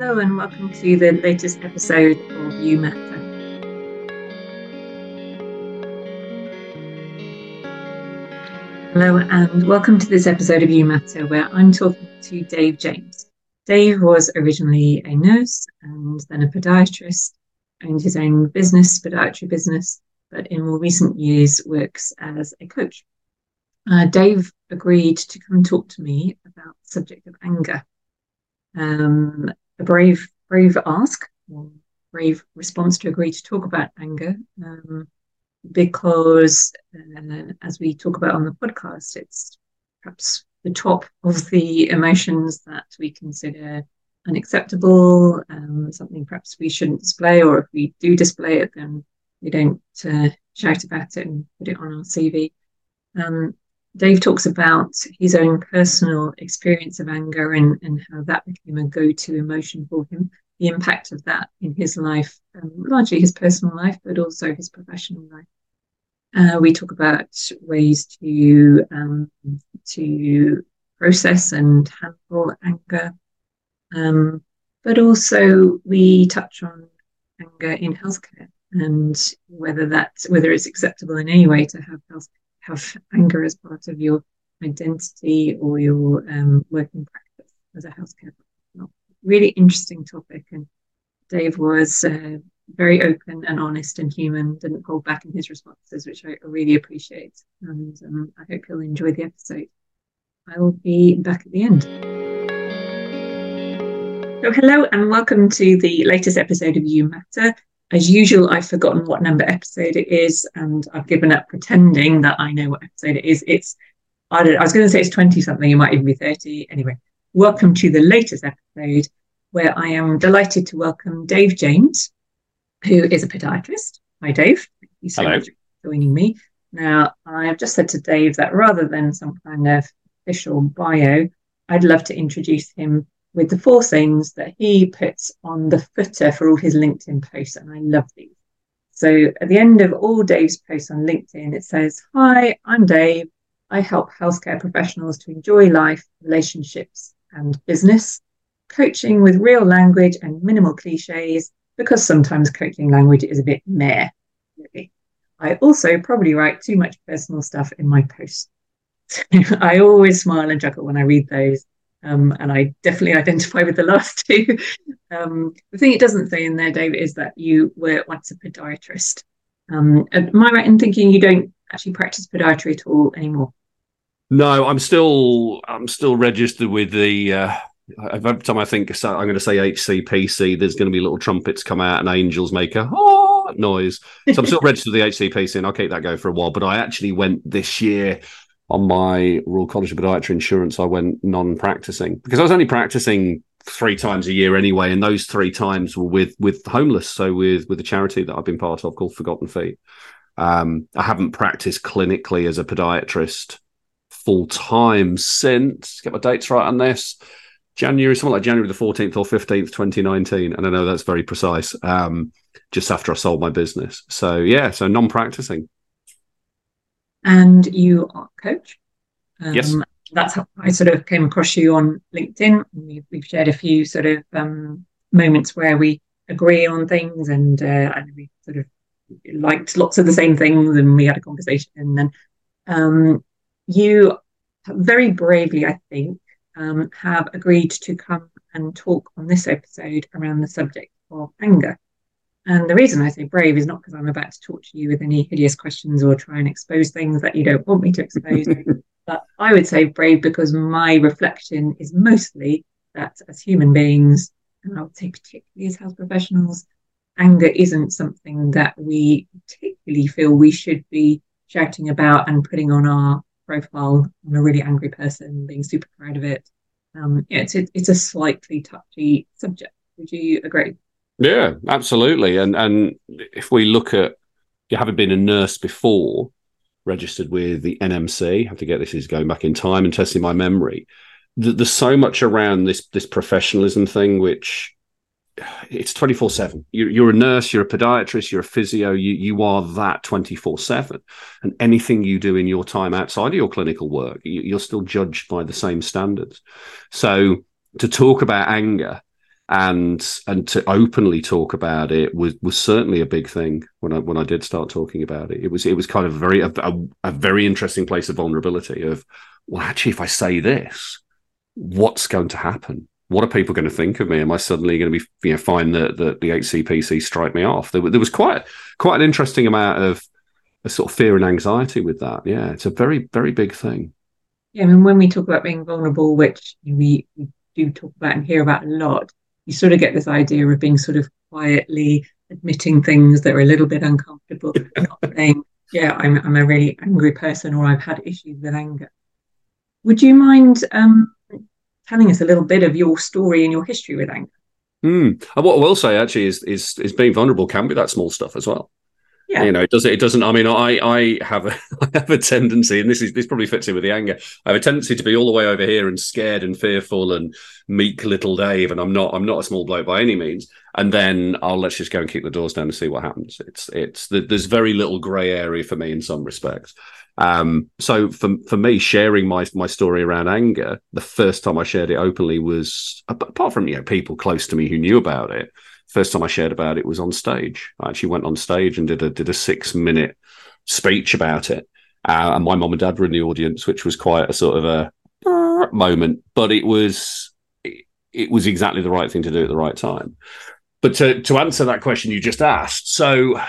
Hello, and welcome to the latest episode of You Matter. Hello, and welcome to this episode of You Matter, where I'm talking to Dave James. Dave was originally a nurse and then a podiatrist, owned his own business, podiatry business, but in more recent years works as a coach. Uh, Dave agreed to come and talk to me about the subject of anger. Um, a brave, brave ask, or brave response to agree to talk about anger, um, because uh, as we talk about on the podcast, it's perhaps the top of the emotions that we consider unacceptable, um, something perhaps we shouldn't display, or if we do display it, then we don't uh, shout about it and put it on our CV. Um, Dave talks about his own personal experience of anger and, and how that became a go to emotion for him, the impact of that in his life, um, largely his personal life, but also his professional life. Uh, we talk about ways to um, to process and handle anger, um, but also we touch on anger in healthcare and whether that whether it's acceptable in any way to have health have anger as part of your identity or your um, working practice as a healthcare professional. Really interesting topic, and Dave was uh, very open and honest and human. Didn't hold back in his responses, which I really appreciate. And um, I hope you'll enjoy the episode. I will be back at the end. So, hello and welcome to the latest episode of You Matter. As usual, I've forgotten what number episode it is, and I've given up pretending that I know what episode it is. It's I, don't, I was going to say it's 20 something, it might even be 30. Anyway, welcome to the latest episode where I am delighted to welcome Dave James, who is a podiatrist. Hi, Dave. Thank you so Hello. much for joining me. Now, I have just said to Dave that rather than some kind of official bio, I'd love to introduce him with the four things that he puts on the footer for all his LinkedIn posts. And I love these. So at the end of all Dave's posts on LinkedIn, it says, Hi, I'm Dave. I help healthcare professionals to enjoy life, relationships, and business, coaching with real language and minimal cliches, because sometimes coaching language is a bit meh. Really. I also probably write too much personal stuff in my posts. I always smile and chuckle when I read those. Um, and I definitely identify with the last two. Um, the thing it doesn't say in there, David, is that you were once a podiatrist. Um, am I right in thinking you don't actually practice podiatry at all anymore? No, I'm still I'm still registered with the. Uh, every time I think I'm going to say HCPC, there's going to be little trumpets come out and angels make a oh noise. So I'm still registered with the HCPC, and I'll keep that going for a while. But I actually went this year on my Royal College of Podiatry Insurance. I went non-practicing because I was only practicing three times a year anyway, and those three times were with with homeless. So with with a charity that I've been part of called Forgotten Feet. Um, I haven't practiced clinically as a podiatrist full time since get my dates right on this January, something like January the 14th or 15th, 2019. And I know that's very precise. Um, just after I sold my business. So yeah, so non-practicing. And you are a coach. Um, Yes. That's how I sort of came across you on LinkedIn. We've, we've shared a few sort of um, moments where we agree on things and, uh, and we sort of liked lots of the same things and we had a conversation. And then um, you very bravely, I think, um, have agreed to come and talk on this episode around the subject of anger. And the reason I say brave is not because I'm about to torture you with any hideous questions or try and expose things that you don't want me to expose. but I would say brave because my reflection is mostly that as human beings, and I would say particularly as health professionals, anger isn't something that we particularly feel we should be shouting about and putting on our profile I'm a really angry person, being super proud of it. Um, yeah, it's it's a slightly touchy subject. Would you agree? Yeah, absolutely. And and if we look at you having been a nurse before, registered with the NMC, I have to get this is going back in time and testing my memory. There's so much around this this professionalism thing, which it's 24 7 you're a nurse you're a podiatrist you're a physio you, you are that 24 7 and anything you do in your time outside of your clinical work you're still judged by the same standards so to talk about anger and and to openly talk about it was was certainly a big thing when I when I did start talking about it. It was it was kind of very a, a, a very interesting place of vulnerability. Of well, actually, if I say this, what's going to happen? What are people going to think of me? Am I suddenly going to be you know find that the, the HCPC strike me off? There, there was quite quite an interesting amount of a sort of fear and anxiety with that. Yeah, it's a very very big thing. Yeah, I mean, when we talk about being vulnerable, which we, we do talk about and hear about a lot, you sort of get this idea of being sort of quietly admitting things that are a little bit uncomfortable, not saying, yeah, I'm, I'm a really angry person or I've had issues with anger. Would you mind um, telling us a little bit of your story and your history with anger? Mm. What I will say actually is, is is being vulnerable can be that small stuff as well. Yeah. You know, it does it doesn't I mean I I have a I have a tendency, and this is this probably fits in with the anger. I have a tendency to be all the way over here and scared and fearful and meek little Dave, and I'm not I'm not a small bloke by any means. And then I'll let's just go and kick the doors down and see what happens. It's it's there's very little grey area for me in some respects. Um, so for for me, sharing my my story around anger, the first time I shared it openly was apart from you know people close to me who knew about it first time I shared about it was on stage. I actually went on stage and did a did a six minute speech about it, uh, and my mom and dad were in the audience, which was quite a sort of a moment, but it was it, it was exactly the right thing to do at the right time. But to to answer that question you just asked, so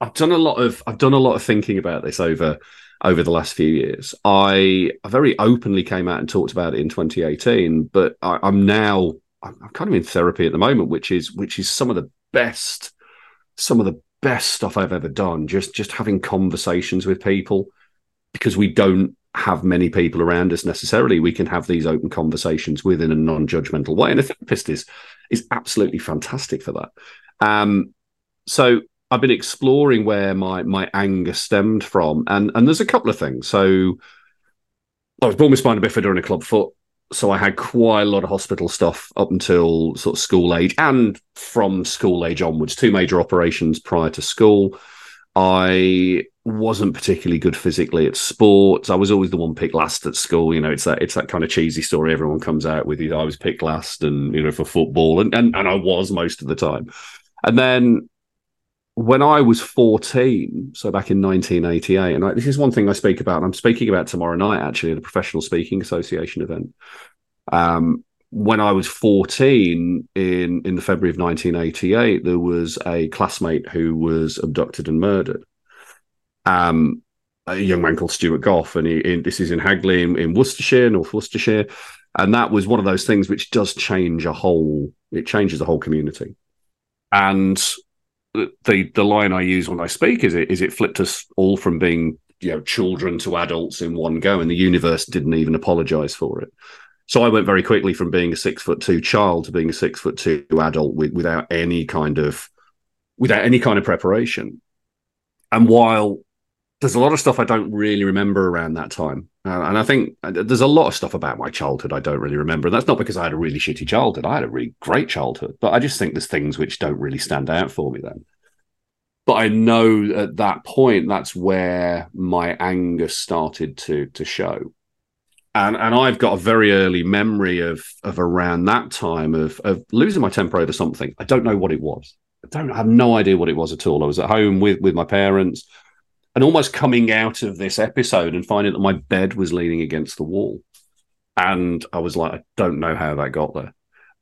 I've done a lot of I've done a lot of thinking about this over over the last few years. I, very openly came out and talked about it in 2018, but I, I'm now I'm, kind of in therapy at the moment, which is which is some of the best, some of the best stuff I've ever done. Just just having conversations with people because we don't have many people around us necessarily. We can have these open conversations with in a non-judgmental way, and a therapist is is absolutely fantastic for that. Um, so I've been exploring where my my anger stemmed from, and and there's a couple of things. So I was born with spina bifida and a club foot so I had quite a lot of hospital stuff up until sort of school age and from school age onwards, two major operations prior to school. I wasn't particularly good physically at sports. I was always the one picked last at school. You know, it's that it's that kind of cheesy story everyone comes out with. You I was picked last and you know for football and, and and I was most of the time. And then when I was 14, so back in 1988, and I, this is one thing I speak about, and I'm speaking about tomorrow night actually at a Professional Speaking Association event. Um, when I was 14 in, in the February of 1988, there was a classmate who was abducted and murdered. Um, a young man called Stuart Goff, and he, in, this is in Hagley in, in Worcestershire, North Worcestershire. And that was one of those things which does change a whole, it changes the whole community. And the the line I use when I speak is it is it flipped us all from being you know children to adults in one go, and the universe didn't even apologize for it. So I went very quickly from being a six foot two child to being a six foot two adult with, without any kind of without any kind of preparation. And while there's a lot of stuff I don't really remember around that time. Uh, and I think uh, there's a lot of stuff about my childhood I don't really remember. And that's not because I had a really shitty childhood. I had a really great childhood. But I just think there's things which don't really stand out for me then. But I know at that point, that's where my anger started to, to show. And, and I've got a very early memory of, of around that time of, of losing my temper over something. I don't know what it was. I don't I have no idea what it was at all. I was at home with, with my parents and almost coming out of this episode and finding that my bed was leaning against the wall. And I was like, I don't know how that got there.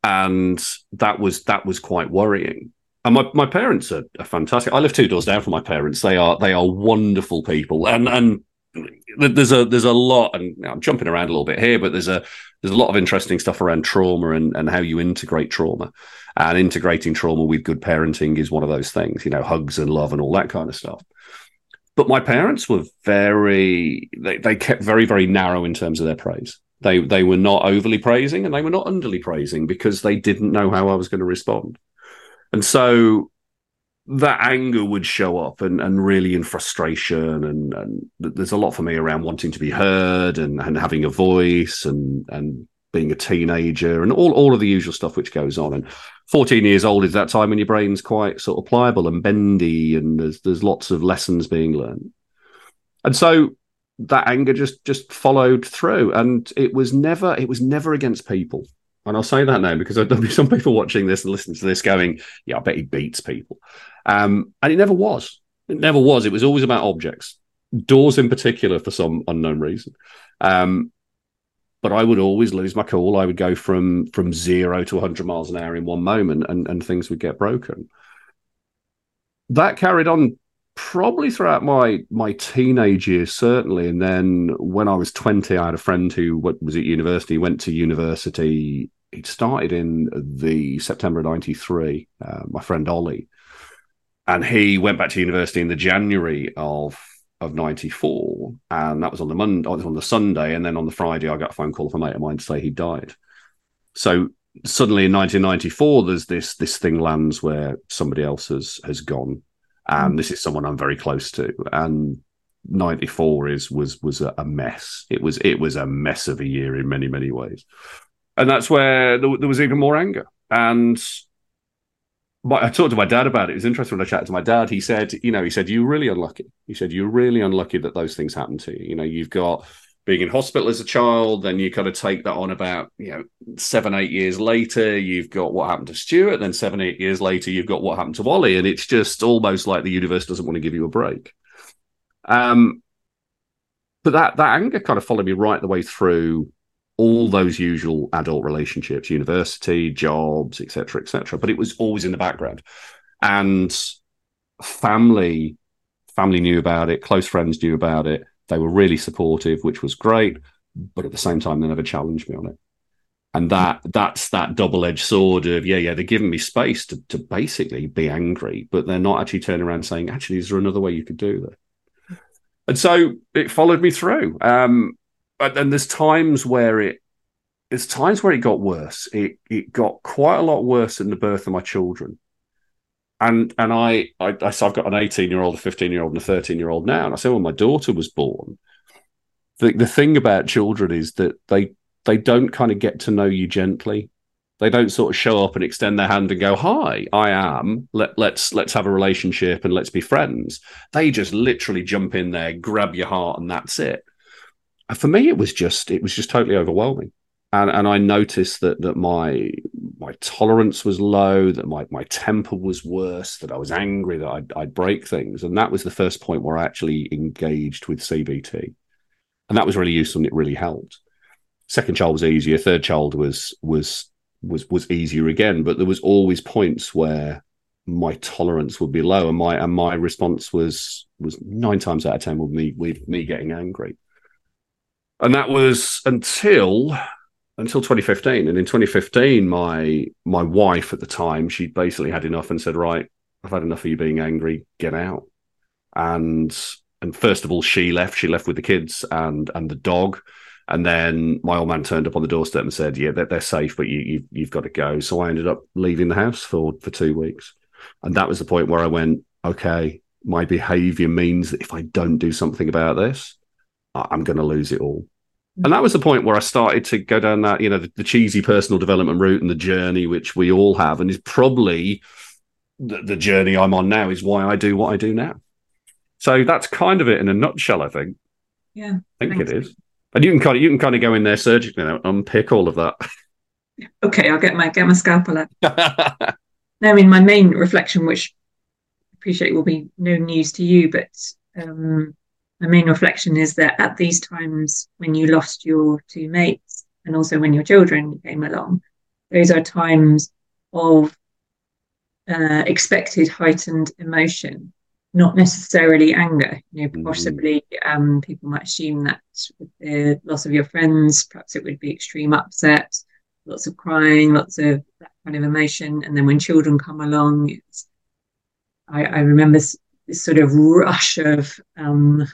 And that was that was quite worrying. And my, my parents are, are fantastic. I live two doors down from my parents. They are they are wonderful people. And and there's a there's a lot and I'm jumping around a little bit here, but there's a there's a lot of interesting stuff around trauma and, and how you integrate trauma. And integrating trauma with good parenting is one of those things, you know, hugs and love and all that kind of stuff. But my parents were very they, they kept very, very narrow in terms of their praise. They they were not overly praising and they were not underly praising because they didn't know how I was going to respond. And so that anger would show up and, and really in frustration and, and there's a lot for me around wanting to be heard and, and having a voice and and being a teenager and all, all of the usual stuff which goes on. And 14 years old is that time when your brain's quite sort of pliable and bendy and there's there's lots of lessons being learned. And so that anger just just followed through and it was never it was never against people. and I'll say that now because there'll be some people watching this and listening to this going, "Yeah, I bet he beats people," um, and it never was. It never was. It was always about objects, doors in particular, for some unknown reason. Um, but I would always lose my cool. I would go from from zero to 100 miles an hour in one moment, and and things would get broken. That carried on probably throughout my my teenage years, certainly. And then when I was 20, I had a friend who was at university, went to university. He started in the September 93, uh, my friend Ollie. And he went back to university in the January of of 94 and that was on the monday on the sunday and then on the friday i got a phone call from a mate of mine to say he died so suddenly in 1994 there's this this thing lands where somebody else has has gone and mm. this is someone I'm very close to. And 94 is was was a mess. It was it was a mess of a year in many many ways, and that's where there, there was even more anger. And my, I talked to my dad about it. It was interesting when I chatted to my dad. He said, you know, he said you're really unlucky. He said you're really unlucky that those things happen to you. You know, you've got being in hospital as a child, then you kind of take that on about, you know, seven, eight years later, you've got what happened to Stuart. Then seven, eight years later, you've got what happened to Ollie. And it's just almost like the universe doesn't want to give you a break. Um, but that, that anger kind of followed me right the way through all those usual adult relationships, university, jobs, etc., etc. But it was always in the background. And family, family knew about it, close friends knew about it they were really supportive, which was great, but at the same time, they never challenged me on it. And that that's that double-edged sword of yeah, yeah, they're giving me space to to basically be angry, but they're not actually turning around saying, actually, is there another way you could do that? And so it followed me through. Um, and there's times where it there's times where it got worse. It it got quite a lot worse in the birth of my children and and I, I, I so I've got an 18 year old, a 15 year old, and a 13 year old now. And I said when my daughter was born, the the thing about children is that they they don't kind of get to know you gently. They don't sort of show up and extend their hand and go, "Hi, I am. Let let's let's have a relationship and let's be friends." They just literally jump in there, grab your heart, and that's it. For me, it was just it was just totally overwhelming. And and I noticed that that my my tolerance was low, that my my temper was worse, that I was angry, that I'd, I'd break things, and that was the first point where I actually engaged with CBT, and that was really useful and it really helped. Second child was easier. Third child was was was was easier again, but there was always points where my tolerance would be low, and my and my response was was nine times out of ten with me with me getting angry, and that was until until 2015. And in 2015, my my wife at the time, she basically had enough and said, "Right, I've had enough of you being angry. Get out." And and first of all, she left. She left with the kids and and the dog. And then my old man turned up on the doorstep and said, "Yeah, they're, they're safe, but you, you you've got to go." So I ended up leaving the house for for two weeks, and that was the point where I went, "Okay, my behaviour means that if I don't do something about this, I'm going to lose it all." And that was the point where I started to go down that, you know, the, the, cheesy personal development route and the journey, which we all have, and is probably the, the, journey I'm on now, is why I do what I do now. So that's kind of it in a nutshell, I think. Yeah, I think it is. And you can kind of you can kind of go in there surgically and unpick all of that. Okay, I'll get my get my scalpel out. no, I mean my main reflection, which I appreciate will be no news to you, but um, my main reflection is that at these times when you lost your two mates and also when your children came along, those are times of uh, expected heightened emotion, not necessarily anger. You know, mm-hmm. possibly um, people might assume that with the loss of your friends, perhaps it would be extreme upset, lots of crying, lots of that kind of emotion. And then when children come along, I, I, remember this, this, sort of rush of um,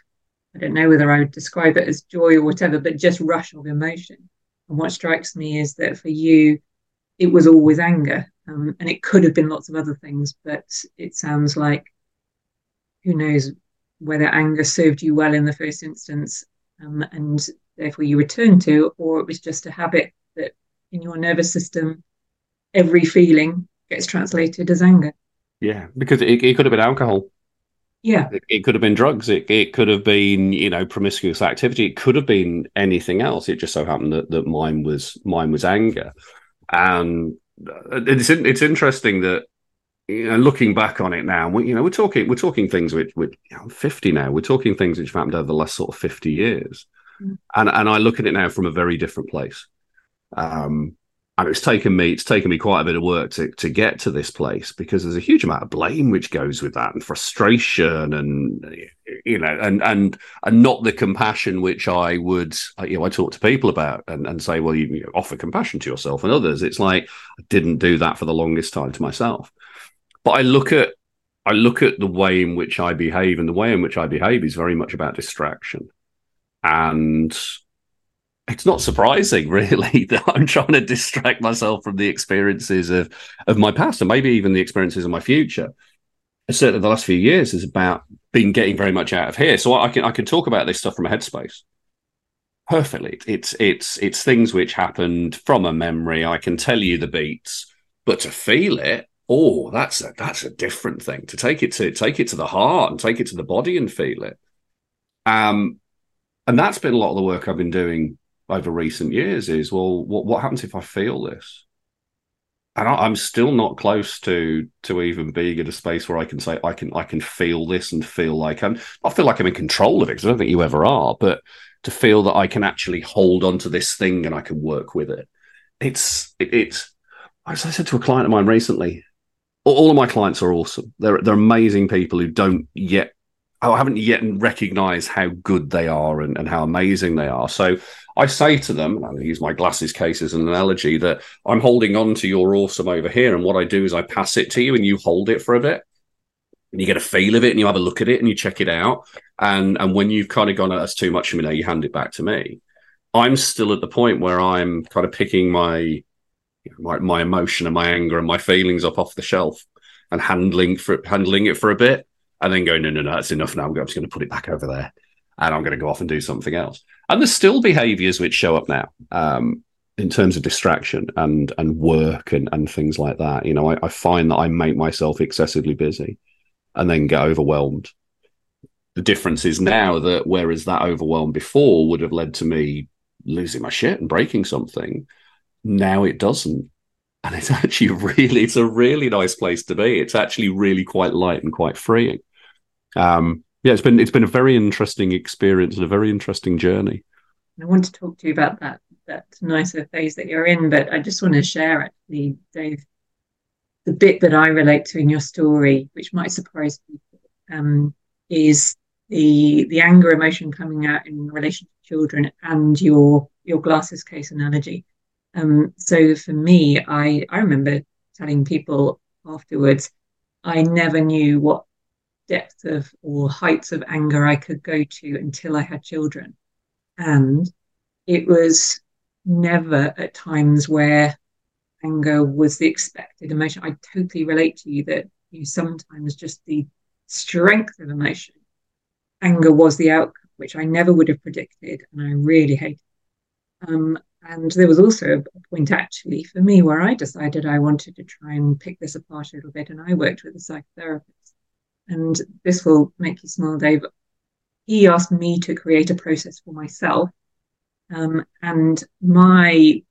I don't know whether I would describe it as joy or whatever, but just rush of emotion. And what strikes me is that for you, it was always anger. Um, and it could have been lots of other things, but it sounds like who knows whether anger served you well in the first instance um, and therefore you returned to, or it was just a habit that in your nervous system, every feeling gets translated as anger. Yeah, because it, it could have been alcohol. Yeah. It, it, could have been drugs. It, it could have been, you know, promiscuous activity. It could have been anything else. It just so happened that, that mine was mine was anger. And uh, it's it's interesting that you know, looking back on it now, we, you know, we're talking we're talking things which, which you know, I'm 50 now. We're talking things which have happened over the last sort of 50 years, mm. and and I look at it now from a very different place. Um, and it's taken me it's taken me quite a bit of work to to get to this place because there's a huge amount of blame which goes with that and frustration and you know and and and not the compassion which I would uh, you know I talk to people about and, and say well you, you offer compassion to yourself and others. It's like I didn't do that for the longest time to myself. But I look at I look at the way in which I behave and the way in which I behave is very much about distraction. And it's not surprising, really, that I'm trying to distract myself from the experiences of of my past and maybe even the experiences of my future. Certainly, the last few years has about been getting very much out of here. So I can I can talk about this stuff from a headspace perfectly. It's it's it's things which happened from a memory. I can tell you the beats, but to feel it, oh, that's a that's a different thing. To take it to take it to the heart and take it to the body and feel it. Um, and that's been a lot of the work I've been doing over recent years is well what what happens if i feel this? And I, am still not close to to even being in a space where i can say i can i can feel this and feel like i'm i feel like i'm in control of it because i don't think you ever are but to feel that i can actually hold on to this thing and i can work with it. It's it, it's as i said to a client of mine recently all of my clients are awesome. They're they're amazing people who don't yet I haven't yet recognized how good they are and, and how amazing they are. So I say to them, and I use my glasses case as an analogy, that I'm holding on to your awesome over here. And what I do is I pass it to you and you hold it for a bit. And you get a feel of it and you have a look at it and you check it out. And and when you've kind of gone, oh, that's too much for me now, you hand it back to me. I'm still at the point where I'm kind of picking my my, my emotion and my anger and my feelings up off the shelf and handling for handling it for a bit and then going, no, no, no, that's enough now. I'm just going to put it back over there and I'm going to go off and do something else. And there's still behaviors which show up now um, in terms of distraction and and work and, and things like that. You know, I, I find that I make myself excessively busy and then get overwhelmed. The difference is now that whereas that overwhelm before would have led to me losing my shit and breaking something, now it doesn't. And it's actually really, it's a really nice place to be. It's actually really quite light and quite freeing. Um, yeah, it's been it's been a very interesting experience and a very interesting journey. I want to talk to you about that that nicer phase that you're in, but I just want to share actually, Dave, the bit that I relate to in your story, which might surprise people, um, is the the anger emotion coming out in relation to children and your your glasses case analogy. Um, so for me, I I remember telling people afterwards, I never knew what depth of or heights of anger I could go to until I had children. And it was never at times where anger was the expected emotion. I totally relate to you that you sometimes just the strength of emotion, anger was the outcome, which I never would have predicted, and I really hated. Um, and there was also a point actually for me where I decided I wanted to try and pick this apart a little bit, and I worked with a psychotherapist and this will make you smile, Dave. He asked me to create a process for myself. Um, and my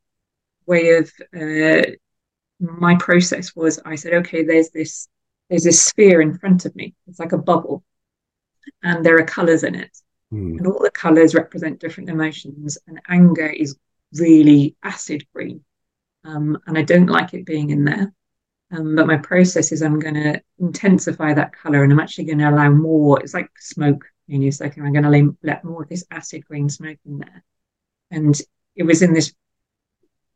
way of uh, my process was I said, okay, there's this there's this sphere in front of me. It's like a bubble, and there are colors in it, mm. and all the colors represent different emotions. And anger is really acid green, um, and I don't like it being in there. Um, but my process is I'm going to intensify that color and I'm actually going to allow more. It's like smoke in your second. I'm going to let more of this acid green smoke in there. And it was in this,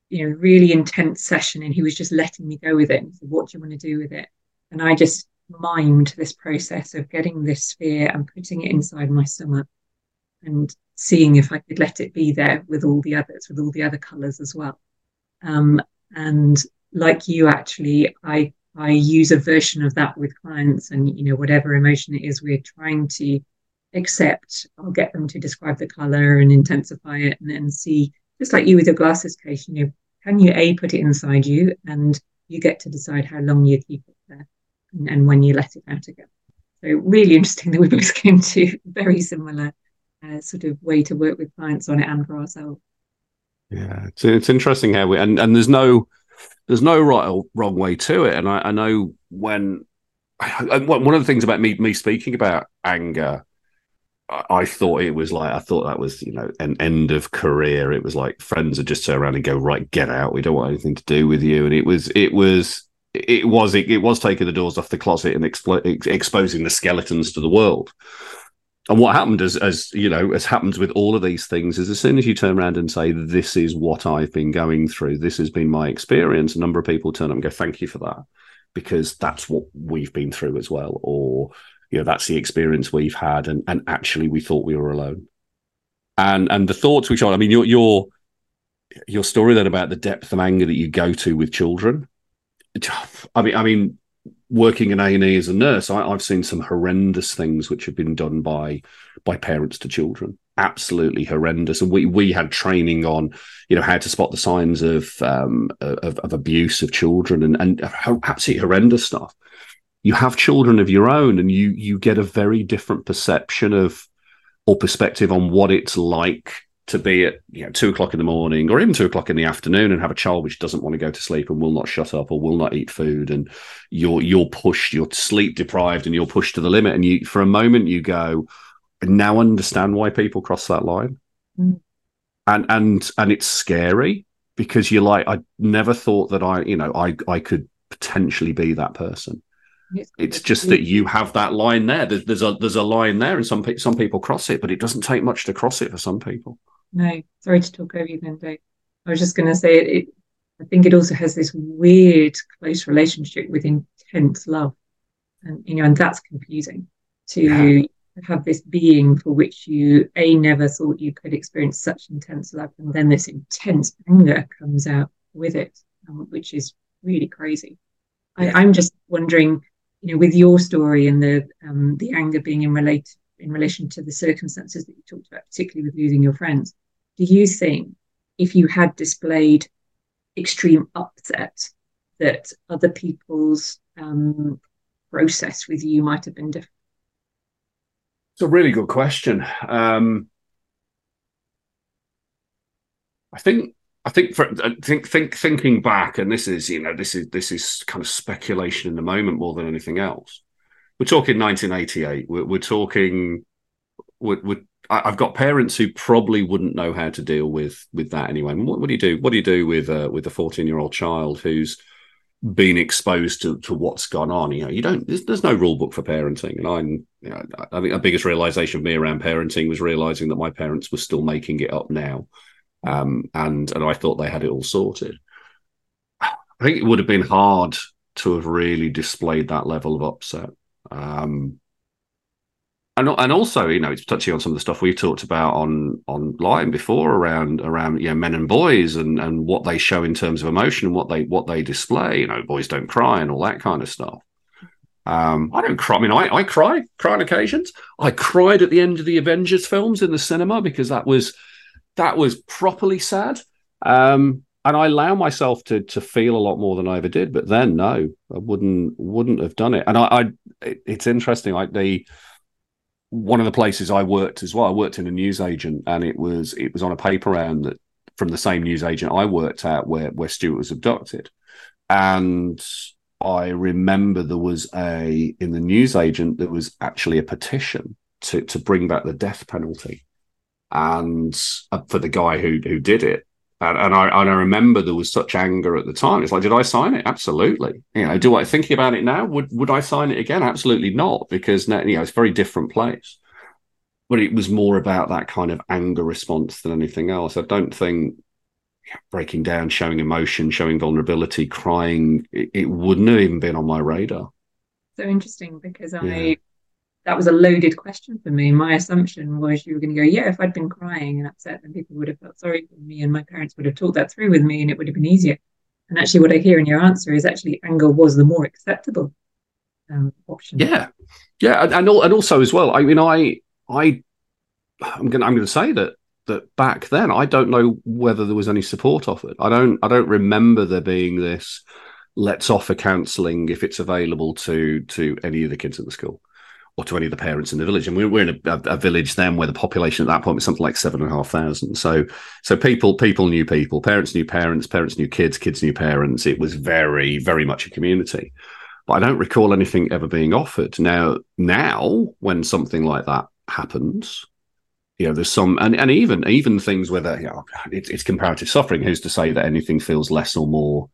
you know, really intense session, and he was just letting me go with it. Said, "What do you want to do with it?" And I just mimed this process of getting this sphere and putting it inside my stomach and seeing if I could let it be there with all the others, with all the other colors as well. Um, and like you actually i i use a version of that with clients and you know whatever emotion it is we're trying to accept i'll get them to describe the color and intensify it and then see just like you with your glasses case you know can you a put it inside you and you get to decide how long you keep it there and, and when you let it out again. So really interesting that we both came to very similar uh, sort of way to work with clients on it and for ourselves. Yeah it's, it's interesting how we and, and there's no there's no right or wrong way to it. And I, I know when one of the things about me me speaking about anger, I, I thought it was like I thought that was you know an end of career. It was like friends would just turn around and go right, get out. We don't want anything to do with you. And it was it was it was it, it was taking the doors off the closet and expl- ex- exposing the skeletons to the world. And what happened, as as you know, as happens with all of these things, is as soon as you turn around and say, "This is what I've been going through. This has been my experience," a number of people turn up and go, "Thank you for that," because that's what we've been through as well, or you know, that's the experience we've had, and and actually, we thought we were alone. And and the thoughts we shot. I mean, your your your story then about the depth of anger that you go to with children I mean, I mean, working in A and E as a nurse, I, have seen some horrendous things which have been done by by parents to children. Absolutely horrendous. And we we had training on, you know, how to spot the signs of um, of, of abuse of children and and absolutely horrendous stuff. You have children of your own, and you you get a very different perception of or perspective on what it's like to be at you know two o'clock in the morning or even two o'clock in the afternoon and have a child which doesn't want to go to sleep and will not shut up or will not eat food and you're you're pushed you're sleep deprived and you're pushed to the limit and you for a moment you go I now understand why people cross that line mm. and and and it's scary because you're like I never thought that I you know I I could potentially be that person it's just that you have that line there. There's, there's, a there's a line there, and some some people cross it, but it doesn't take much to cross it for some people. No, sorry to talk over you, then, Dave. I was just going to say it, it. I think it also has this weird close relationship with intense love, and you know, and that's confusing to yeah. have this being for which you a never thought you could experience such intense love, and then this intense anger comes out with it, um, which is really crazy. I, I'm just wondering, you know, with your story and the um, the anger being in relate in relation to the circumstances that you talked about, particularly with losing your friends do you think if you had displayed extreme upset that other people's um, process with you might have been different? It's a really good question. Um, I think I think for I think think thinking back, and this is you know this is this is kind of speculation in the moment more than anything else. We're talking 1988. We're, we're talking we're, we're I've got parents who probably wouldn't know how to deal with with that anyway. What, what do you do? What do you do with uh, with a fourteen year old child who's been exposed to, to what's gone on? You know, you don't. There's, there's no rule book for parenting, and I'm. You know, I think the biggest realization of me around parenting was realizing that my parents were still making it up now, um, and and I thought they had it all sorted. I think it would have been hard to have really displayed that level of upset. Um, and and also, you know, it's touching on some of the stuff we've talked about on online before around around you know men and boys and and what they show in terms of emotion and what they what they display. You know, boys don't cry and all that kind of stuff. Um, I don't cry. I mean, I, I cry, cry on occasions. I cried at the end of the Avengers films in the cinema because that was that was properly sad. Um, and I allow myself to to feel a lot more than I ever did. But then, no, I wouldn't wouldn't have done it. And I, I it, it's interesting, like the one of the places I worked as well, I worked in a newsagent, and it was it was on a paper round that from the same newsagent I worked at where where Stuart was abducted, and I remember there was a in the newsagent there was actually a petition to to bring back the death penalty, and uh, for the guy who who did it, and, and, I and I remember there was such anger at the time. It's like, did I sign it? Absolutely. You know, do I thinking about it now? Would would I sign it again? Absolutely not, because you know it's a very different place. But it was more about that kind of anger response than anything else. I don't think breaking down, showing emotion, showing vulnerability, crying, it, it wouldn't have even been on my radar. So interesting because I yeah that was a loaded question for me. My assumption was you were going to go, yeah, if I'd been crying and upset, then people would have felt sorry for me and my parents would have talked that through with me and it would have been easier. And actually, what I hear in your answer is actually anger was the more acceptable um, option. Yeah, yeah, and and, also as well. I mean, I I I'm going I'm going to say that that back then I don't know whether there was any support offered. I don't I don't remember there being this. Let's offer counselling if it's available to to any of the kids at the school or to any of the parents in the village. And we were in a, a, village then where the population at that point was something like seven and a half thousand. So, so people, people knew people, parents knew parents, parents knew kids, kids knew parents. It was very, very much a community. But I don't recall anything ever being offered. Now, now when something like that happens, you know, there's some, and, and even even things where you know, it's, it's comparative suffering. Who's to say that anything feels less or more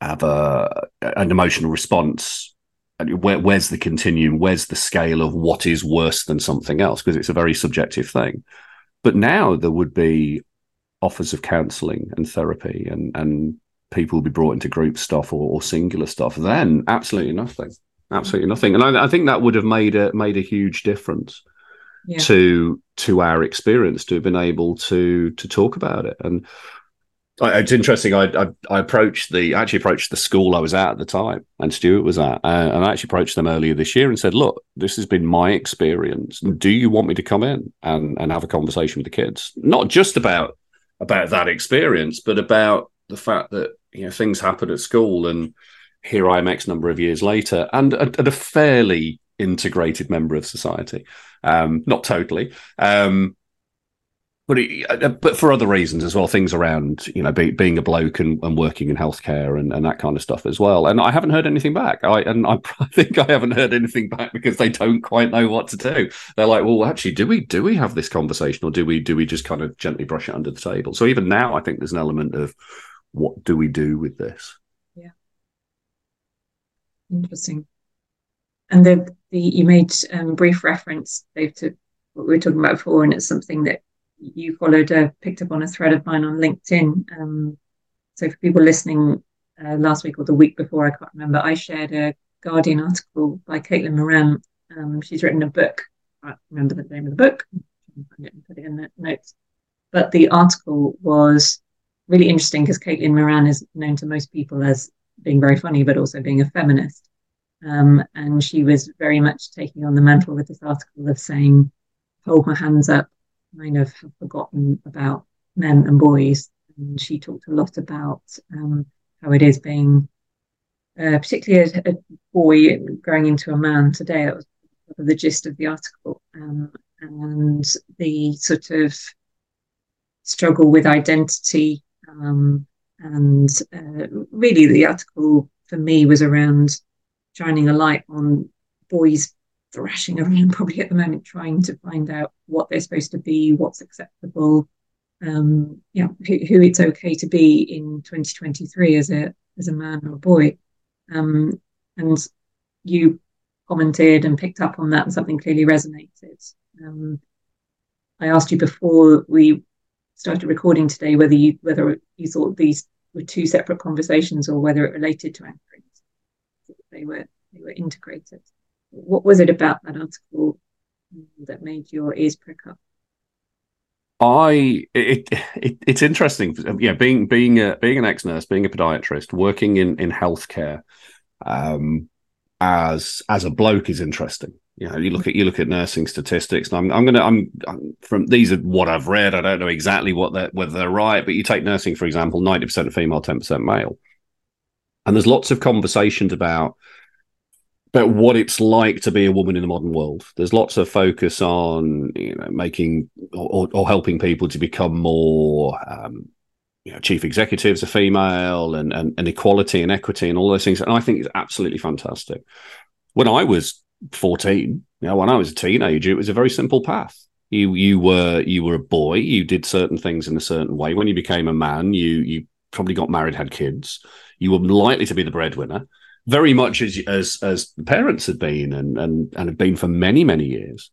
of a an emotional response where, where's the continuum? Where's the scale of what is worse than something else? Because it's a very subjective thing. But now there would be offers of counselling and therapy, and and people would be brought into group stuff or, or singular stuff. Then absolutely nothing, absolutely nothing. And I, I think that would have made a made a huge difference yeah. to to our experience to have been able to to talk about it and it's interesting. I, I, I approached the actually approached the school I was at at the time, and Stuart was at, uh, and I actually approached them earlier this year and said, "Look, this has been my experience. Do you want me to come in and and have a conversation with the kids? Not just about about that experience, but about the fact that you know things happen at school, and here I am X number of years later, and a, a fairly integrated member of society, um, not totally." Um, but it, uh, but for other reasons as well, things around you know be, being a bloke and, and working in healthcare and, and that kind of stuff as well. And I haven't heard anything back. I and I, think I haven't heard anything back because they don't quite know what to do. They're like, well, actually, do we do we have this conversation or do we do we just kind of gently brush it under the table? So even now, I think there's an element of what do we do with this? Yeah, interesting. And the, the you made um, brief reference, Dave, to what we were talking about before, and it's something that you followed, uh, picked up on a thread of mine on LinkedIn. Um, so for people listening uh, last week or the week before, I can't remember, I shared a Guardian article by Caitlin Moran. Um, she's written a book. I can't remember the name of the book. It and put it in the notes. But the article was really interesting because Caitlin Moran is known to most people as being very funny, but also being a feminist. Um, and she was very much taking on the mantle with this article of saying, hold my hands up, kind of have forgotten about men and boys. And she talked a lot about um, how it is being, uh, particularly a, a, boy growing into a man today. That was the gist of the article. Um, and the sort of struggle with identity. Um, and uh, really, the article for me was around shining a light on boys thrashing around probably at the moment trying to find out what they're supposed to be, what's acceptable, um, yeah, who, who, it's okay to be in 2023 as a as a man or a boy. Um, and you commented and picked up on that, and something clearly resonated. Um, I asked you before we started recording today whether you whether you thought these were two separate conversations or whether it related to anchoring. They were they were integrated what was it about that article that made your ears prick up? I it, it it's interesting. Yeah, being being a being an ex nurse, being a podiatrist, working in in healthcare, um, as as a bloke is interesting. You know, you look at you look at nursing statistics, and I'm I'm gonna I'm, I'm from these are what I've read. I don't know exactly what they're whether they're right, but you take nursing for example, ninety percent female, ten percent male, and there's lots of conversations about about what it's like to be a woman in the modern world. There's lots of focus on you know making or, or helping people to become more um, you know chief executives are female and, and and equality and equity and all those things. And I think it's absolutely fantastic. When I was 14, you know, when I was a teenager, it was a very simple path. You you were you were a boy. You did certain things in a certain way. When you became a man, you you probably got married, had kids. You were likely to be the breadwinner very much as as as parents had been and and and had been for many many years.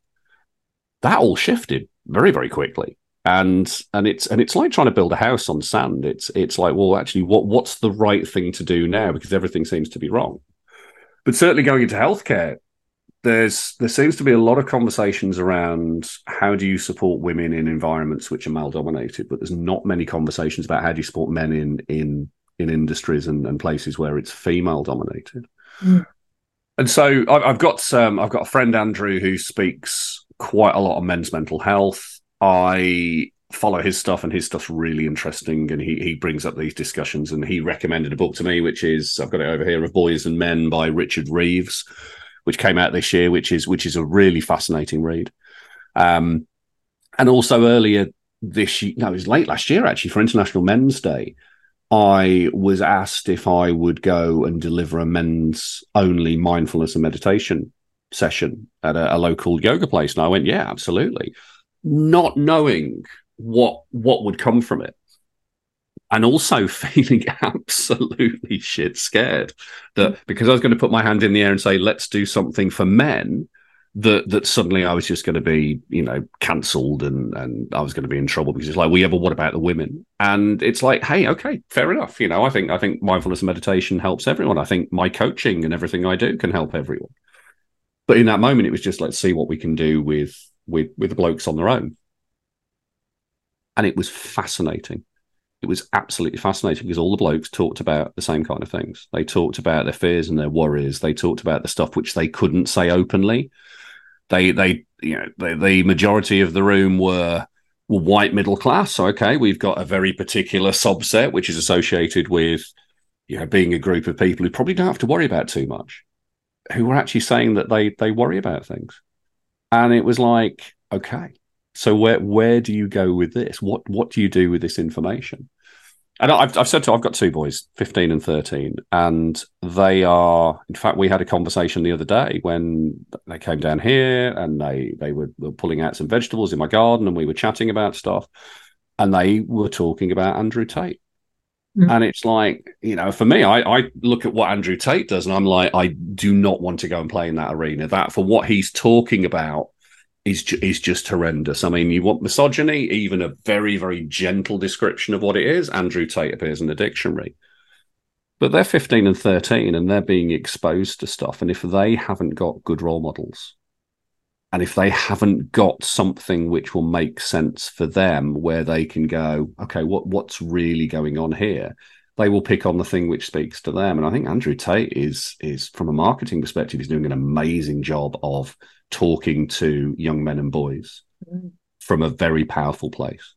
That all shifted very very quickly, and and it's and it's like trying to build a house on sand. It's it's like well, actually, what what's the right thing to do now because everything seems to be wrong. But certainly going into healthcare, there's there seems to be a lot of conversations around how do you support women in environments which are male dominated, but there's not many conversations about how do you support men in in in industries and, and places where it's female dominated. Mm. And so I've got um, I've got a friend Andrew who speaks quite a lot on men's mental health. I follow his stuff and his stuff's really interesting and he he brings up these discussions and he recommended a book to me which is I've got it over here of Boys and Men by Richard Reeves which came out this year, which is which is a really fascinating read. Um, and also earlier this year, no, it was late last year actually for International Men's Day. I was asked if I would go and deliver a men's only mindfulness and meditation session at a, a, local yoga place, and I went, "Yeah, absolutely," not knowing what what would come from it, and also feeling absolutely shit scared that hmm. because I was going to put my hand in the air and say, "Let's do something for men," that that suddenly I was just going to be, you know, cancelled and and I was going to be in trouble because it's like, we well, ever what about the women? And it's like, hey, okay, fair enough. You know, I think I think mindfulness and meditation helps everyone. I think my coaching and everything I do can help everyone. But in that moment, it was just let's see what we can do with with with the blokes on their own. And it was fascinating. It was absolutely fascinating because all the blokes talked about the same kind of things. They talked about their fears and their worries. They talked about the stuff which they couldn't say openly they they you know they, the majority of the room were were white middle class. Okay, we've got a very particular subset which is associated with you know being a group of people who probably don't have to worry about too much, who are actually saying that they they worry about things, and it was like okay, so where where do you go with this? What what do you do with this information? And I've, I've said to I've got two boys, 15 and 13, and they are, in fact, we had a conversation the other day when they came down here and they, they were, were pulling out some vegetables in my garden and we were chatting about stuff and they were talking about Andrew Tate. Mm-hmm. And it's like, you know, for me, I, I look at what Andrew Tate does and I'm like, I do not want to go and play in that arena. That for what he's talking about is ju- is just horrendous. I mean, you want misogyny, even a very very gentle description of what it is. Andrew Tate appears in the dictionary, but they're fifteen and thirteen, and they're being exposed to stuff. And if they haven't got good role models, and if they haven't got something which will make sense for them, where they can go, okay, what what's really going on here? They will pick on the thing which speaks to them. And I think Andrew Tate is is from a marketing perspective, is doing an amazing job of talking to young men and boys mm. from a very powerful place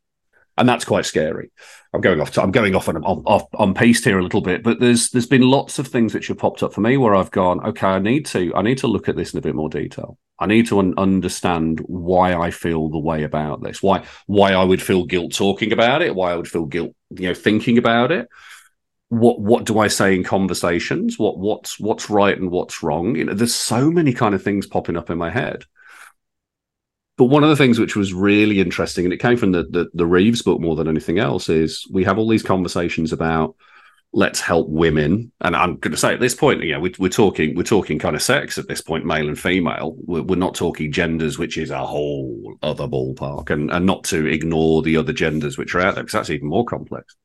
and that's quite scary. I'm going off. To, I'm going off on, on off on piste here a little bit, but there's there's been lots of things which have popped up for me where I've gone, okay, I need to I need to look at this in a bit more detail. I need to un- understand why I feel the way about this, why why I would feel guilt talking about it, why I would feel guilt, you know, thinking about it. What what do I say in conversations? What what's what's right and what's wrong? You know, there's so many kind of things popping up in my head but one of the things which was really interesting, and it came from the, the, the Reeves book more than anything else, is we have all these conversations about let's help women. And I'm going to say at this point, you know, we, we're talking we're talking kind of sex at this point, male and female. We're, we're, not talking genders, which is a whole other ballpark, and and not to ignore the other genders which are out there because that's even more complex.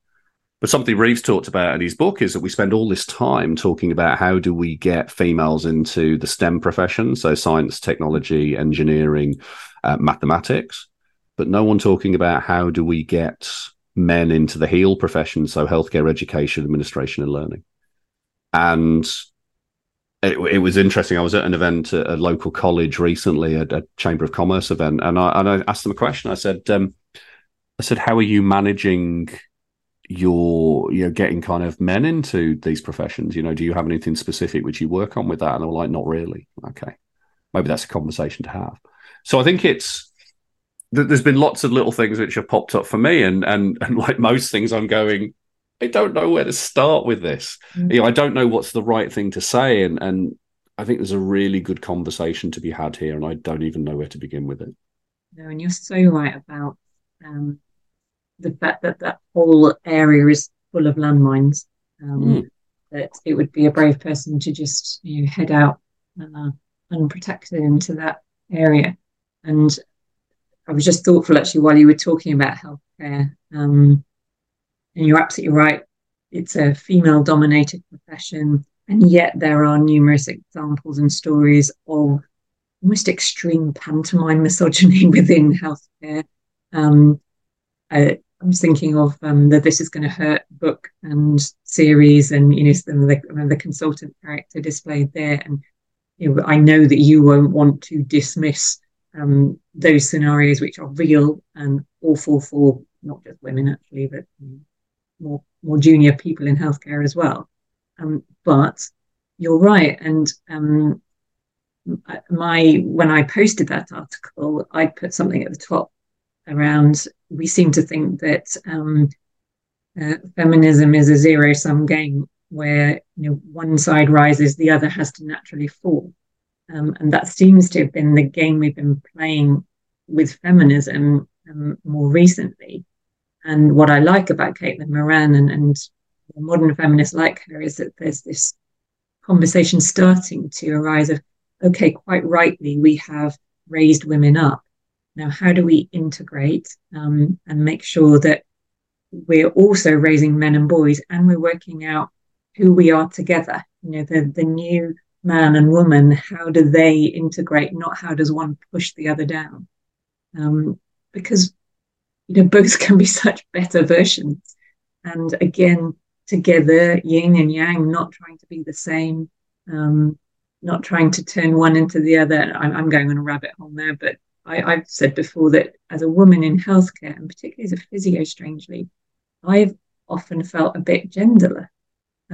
But something Reeves talked about in his book is that we spend all this time talking about how do we get females into the STEM professions, so science, technology, engineering, uh, mathematics, but no one talking about how do we get men into the heal professions, so healthcare, education, administration, and learning. And it, it, was interesting. I was at an event at a local college recently, a, a Chamber of Commerce event, and I, and I asked them a question. I said, um, "I said, how are you managing your you know getting kind of men into these professions you know do you have anything specific which you work on with that? And they were like not really. Okay. Maybe that's a conversation to have. So i think it's there's been lots of little things which have popped up for me and and and like most things i'm going i don't know where to start with this. Mm-hmm. you know i don't know what's the right thing to say. And and i think there's a really good conversation to be had here and i don't even know where to begin with it. No and you're so right about um the fact that that whole area is full of landmines. Um, mm. That it would be a brave person to just you know, head out uh, unprotected into that area. And I was just thoughtful actually while you were talking about healthcare. Um, and you're absolutely right. It's a female dominated profession. And yet there are numerous examples and stories of almost extreme pantomime misogyny within healthcare. Um, uh, I was thinking of um, the This Is Going to Hurt book and series, and you know, the, the consultant character displayed there. And you know, I know that you won't want to dismiss um, those scenarios which are real and awful for not just women actually, but more more junior people in healthcare as well. Um, but you're right, and um, my when I posted that article, I put something at the top around. We seem to think that um, uh, feminism is a zero sum game where you know one side rises, the other has to naturally fall, um, and that seems to have been the game we've been playing with feminism um, more recently. And what I like about Caitlin Moran and, and modern feminists like her is that there's this conversation starting to arise of, okay, quite rightly, we have raised women up. Now, how do we integrate um, and make sure that we're also raising men and boys and we're working out who we are together? You know, the, the new man and woman, how do they integrate, not how does one push the other down? Um, because, you know, both can be such better versions. And again, together, yin and yang, not trying to be the same, um, not trying to turn one into the other. I'm, I'm going on a rabbit hole there, but I, have said before that as a woman in healthcare, and particularly as a physio, strangely, I've often felt a bit genderless.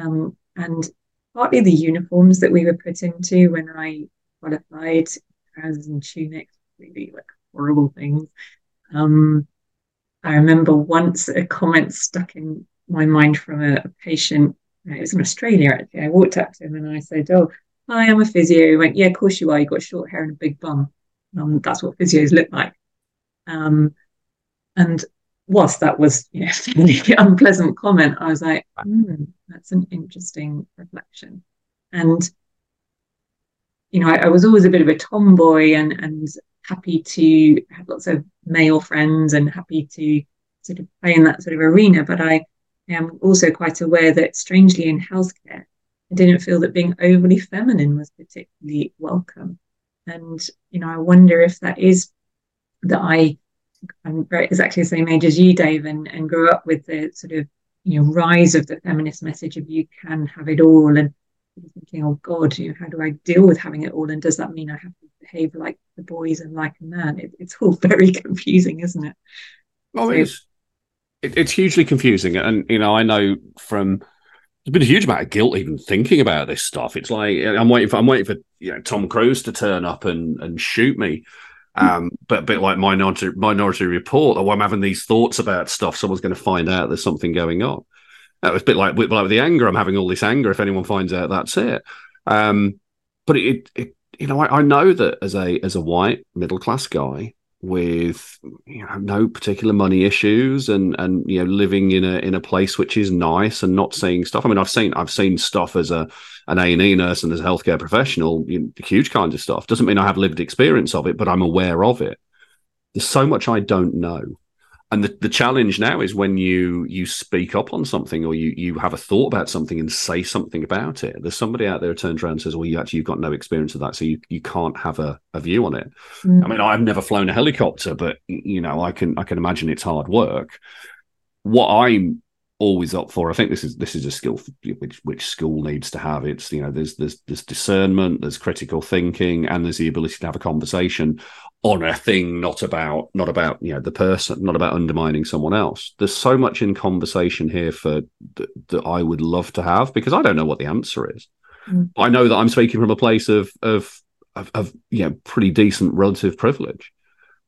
Um, and partly the uniforms that we were put into when I qualified, trousers and tunics, really like horrible things. Um, I remember once a comment stuck in my mind from a, a patient. Uh, it was in Australia actually. I walked up to him and I said, "Oh, hi, I'm a physio." He went, "Yeah, of course you are. You got short hair and a big bum. Um, that's what physios look like." Um, and whilst that was you know, a unpleasant comment, I was like, mm, "That's an interesting reflection." And you know, I, I, was always a bit of a tomboy and and happy to have lots of male friends and happy to sort of play in that sort of arena. But I am also quite aware that, strangely, in healthcare, I didn't feel that being overly feminine was particularly welcome. And, you know, I wonder if that is that I, I'm exactly the same age as you, Dave, and, and grew up with the sort of, you know, rise of the feminist message of you can have it all. And thinking, oh God, you know, how do I deal with having it all? And does that mean I have to behave like the boys and like a man? It, it's all very confusing, isn't it? Oh, so, it is it, it's hugely confusing, and you know, I know from there's been a huge amount of guilt even thinking about this stuff. It's like I'm waiting for I'm waiting for you know Tom Cruise to turn up and and shoot me. Um, but a bit like Minority Minority Report, or I'm having these thoughts about stuff. Someone's going to find out there's something going on. That was a bit like with, like with the anger. I'm having all this anger. If anyone finds out, that's it. Um, but it, it, you know, I, I know that as a as a white middle class guy, with you know no particular money issues and and you know living in a in a place which is nice and not seeing stuff. I mean, I've seen I've seen stuff as a an A and E nurse and as a healthcare professional, you know, huge kinds of stuff. Doesn't mean I have lived experience of it, but I'm aware of it. There's so much I don't know and the, the challenge now is when you you speak up on something or you you have a thought about something and say something about it. There's somebody out there who turns around and says well you actually you've got no experience of that so you, you can't have a, a view on it. Mm. i mean i've never flown a helicopter but you know i can i can imagine it's hard work. What i'm always up for i think this is this is a skill which which school needs to have it's you know there's there's there's discernment there's critical thinking and there's the ability to have a conversation on a thing, not about not about you know the person, not about undermining someone else. There's so much in conversation here for th- that I would love to have because I don't know what the answer is. Mm. I know that I'm speaking from a place of of of, of you know pretty decent relative privilege.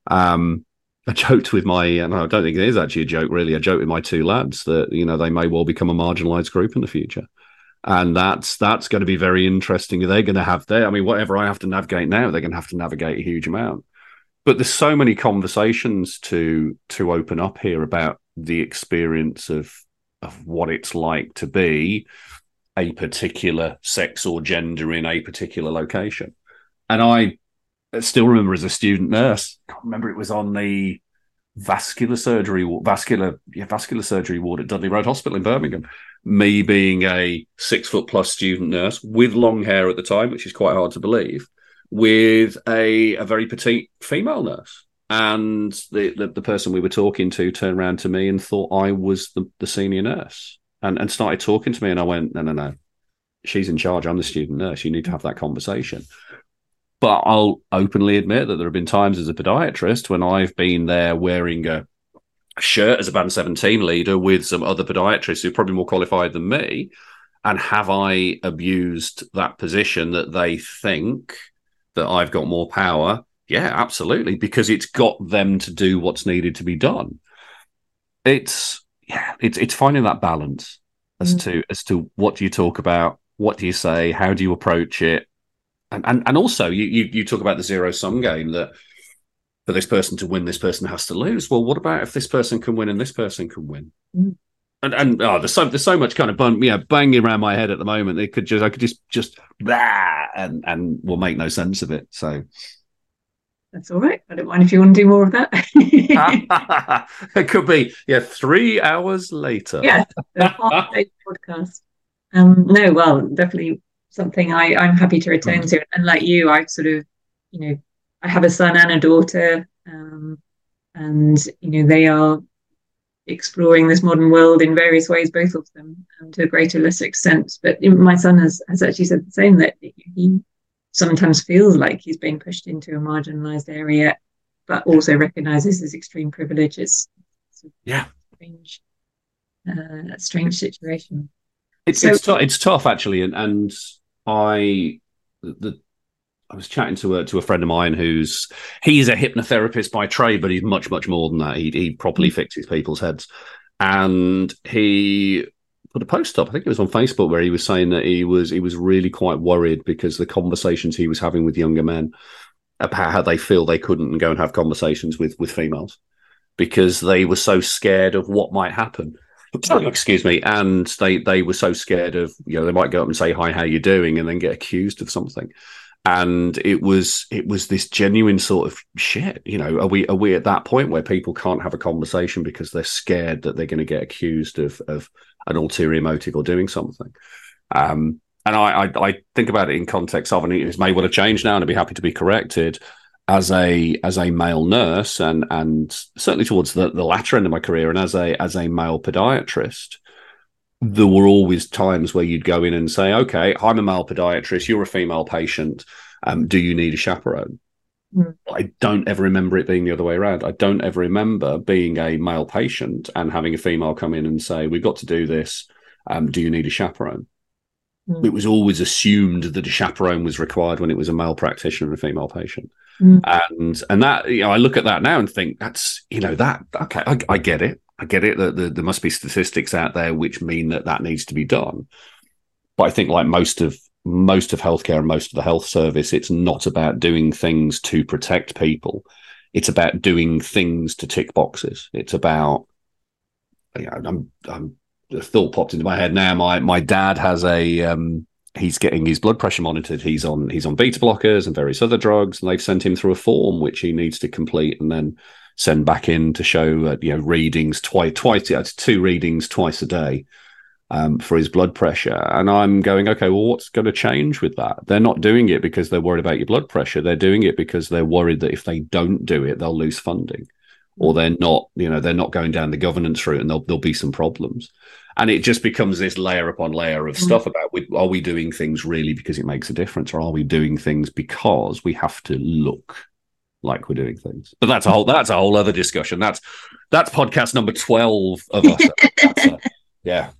Um, I joked with my, uh, and I don't think it is actually a joke, really. I joked with my two lads that you know they may well become a marginalised group in the future and that's that's going to be very interesting. They're going to have their, I mean, whatever I have to navigate now, they're going to have to navigate a huge amount but there's so many conversations to to open up here about the experience of of what it's like to be a particular sex or gender in a particular location. And I still remember as a student nurse, I can't remember it was on the vascular surgery vascular yeah, vascular surgery ward at Dudley Road Hospital in Birmingham. Me being a six foot plus student nurse with long hair at the time, which is quite hard to believe, with a, a very petite female nurse. And the, the, the, person we were talking to turned around to me and thought I was the, the senior nurse and, and started talking to me. And I went, no, no, no. She's in charge. I'm the student nurse. You need to have that conversation. But I'll openly admit that there have been times as a podiatrist when I've been there wearing a, shirt as a band 17 leader with some other podiatrists who are probably more qualified than me. And have I abused that position that they think that I've got more power, yeah, absolutely, because it's got them to do what's needed to be done. It's yeah, it's it's finding that balance as mm. to as to what do you talk about, what do you say, how do you approach it, and and, and also you, you you talk about the zero sum game that for this person to win, this person has to lose. Well, what about if this person can win and this person can win? Mm. And, and oh, there's so there's so much kind of bun, know, banging around my head at the moment. It could just I could just just blah, and and will make no sense of it. So that's all right. I don't mind if you want to do more of that. it could be yeah, three hours later. Yeah, podcast. Um, no, well, definitely something I I'm happy to return mm. to. And like you, I sort of you know I have a son and a daughter, um, and you know they are exploring this modern world in various ways, both of them, um, to a greater or lesser extent. But my son has, has actually said the same that he sometimes feels like he's being pushed into a marginalized area, but also recognizes his extreme privilege. It's, it's yeah, strange, uh, strange situation. It's so, it's, t- it's tough actually, and and I the I was chatting to a to a friend of mine who's he's a hypnotherapist by trade, but he's much much more than that. He he properly mm. fixes people's heads, and he put a post up. I think it was on Facebook where he was saying that he was he was really quite worried because the conversations he was having with younger men about how they feel they couldn't go and have conversations with with females because they were so scared of what might happen. Excuse me, and they they were so scared of you know they might go up and say hi, how you doing, and then get accused of something. And it was it was this genuine sort of shit you know. Are we are we at that point where people can't have a conversation because they're scared that they're going to get accused of of an ulterior motive or doing something? Um, and I, I, I think about it in context of and it may well have changed now and I'd be happy to be corrected as a as a male nurse and and certainly towards the, the latter end of my career and as a as a male podiatrist there were always times where you'd go in and say, okay, I'm a male podiatrist, you're a female patient. Um, do you need a chaperone? Mm. I don't ever remember it being the other way around. I don't ever remember being a male patient and having a female come in and say, we've got to do this. Um, do you need a chaperone? Mm. It was always assumed that a chaperone was required when it was a male practitioner and a female patient. Mm. And and that you know, I look at that now and think that's you know that okay, I, I get it. I get it that there must be statistics out there which mean that that needs to be done. But I think, like most of most of healthcare and most of the health service, it's not about doing things to protect people. It's about doing things to tick boxes. It's about, you know, I'm, I'm the thought popped into my head now. My my dad has a um, he's getting his blood pressure monitored. He's on he's on beta blockers and various other drugs, and they've sent him through a form which he needs to complete, and then send back in to show uh, you know readings twice twice yeah, two readings twice a day um, for his blood pressure and i'm going okay well what's going to change with that they're not doing it because they're worried about your blood pressure they're doing it because they're worried that if they don't do it they'll lose funding or they're not you know they're not going down the governance route and there'll, there'll be some problems and it just becomes this layer upon layer of mm-hmm. stuff about are we doing things really because it makes a difference or are we doing things because we have to look like we're doing things. But that's a whole that's a whole other discussion. That's that's podcast number twelve of us. uh, yeah,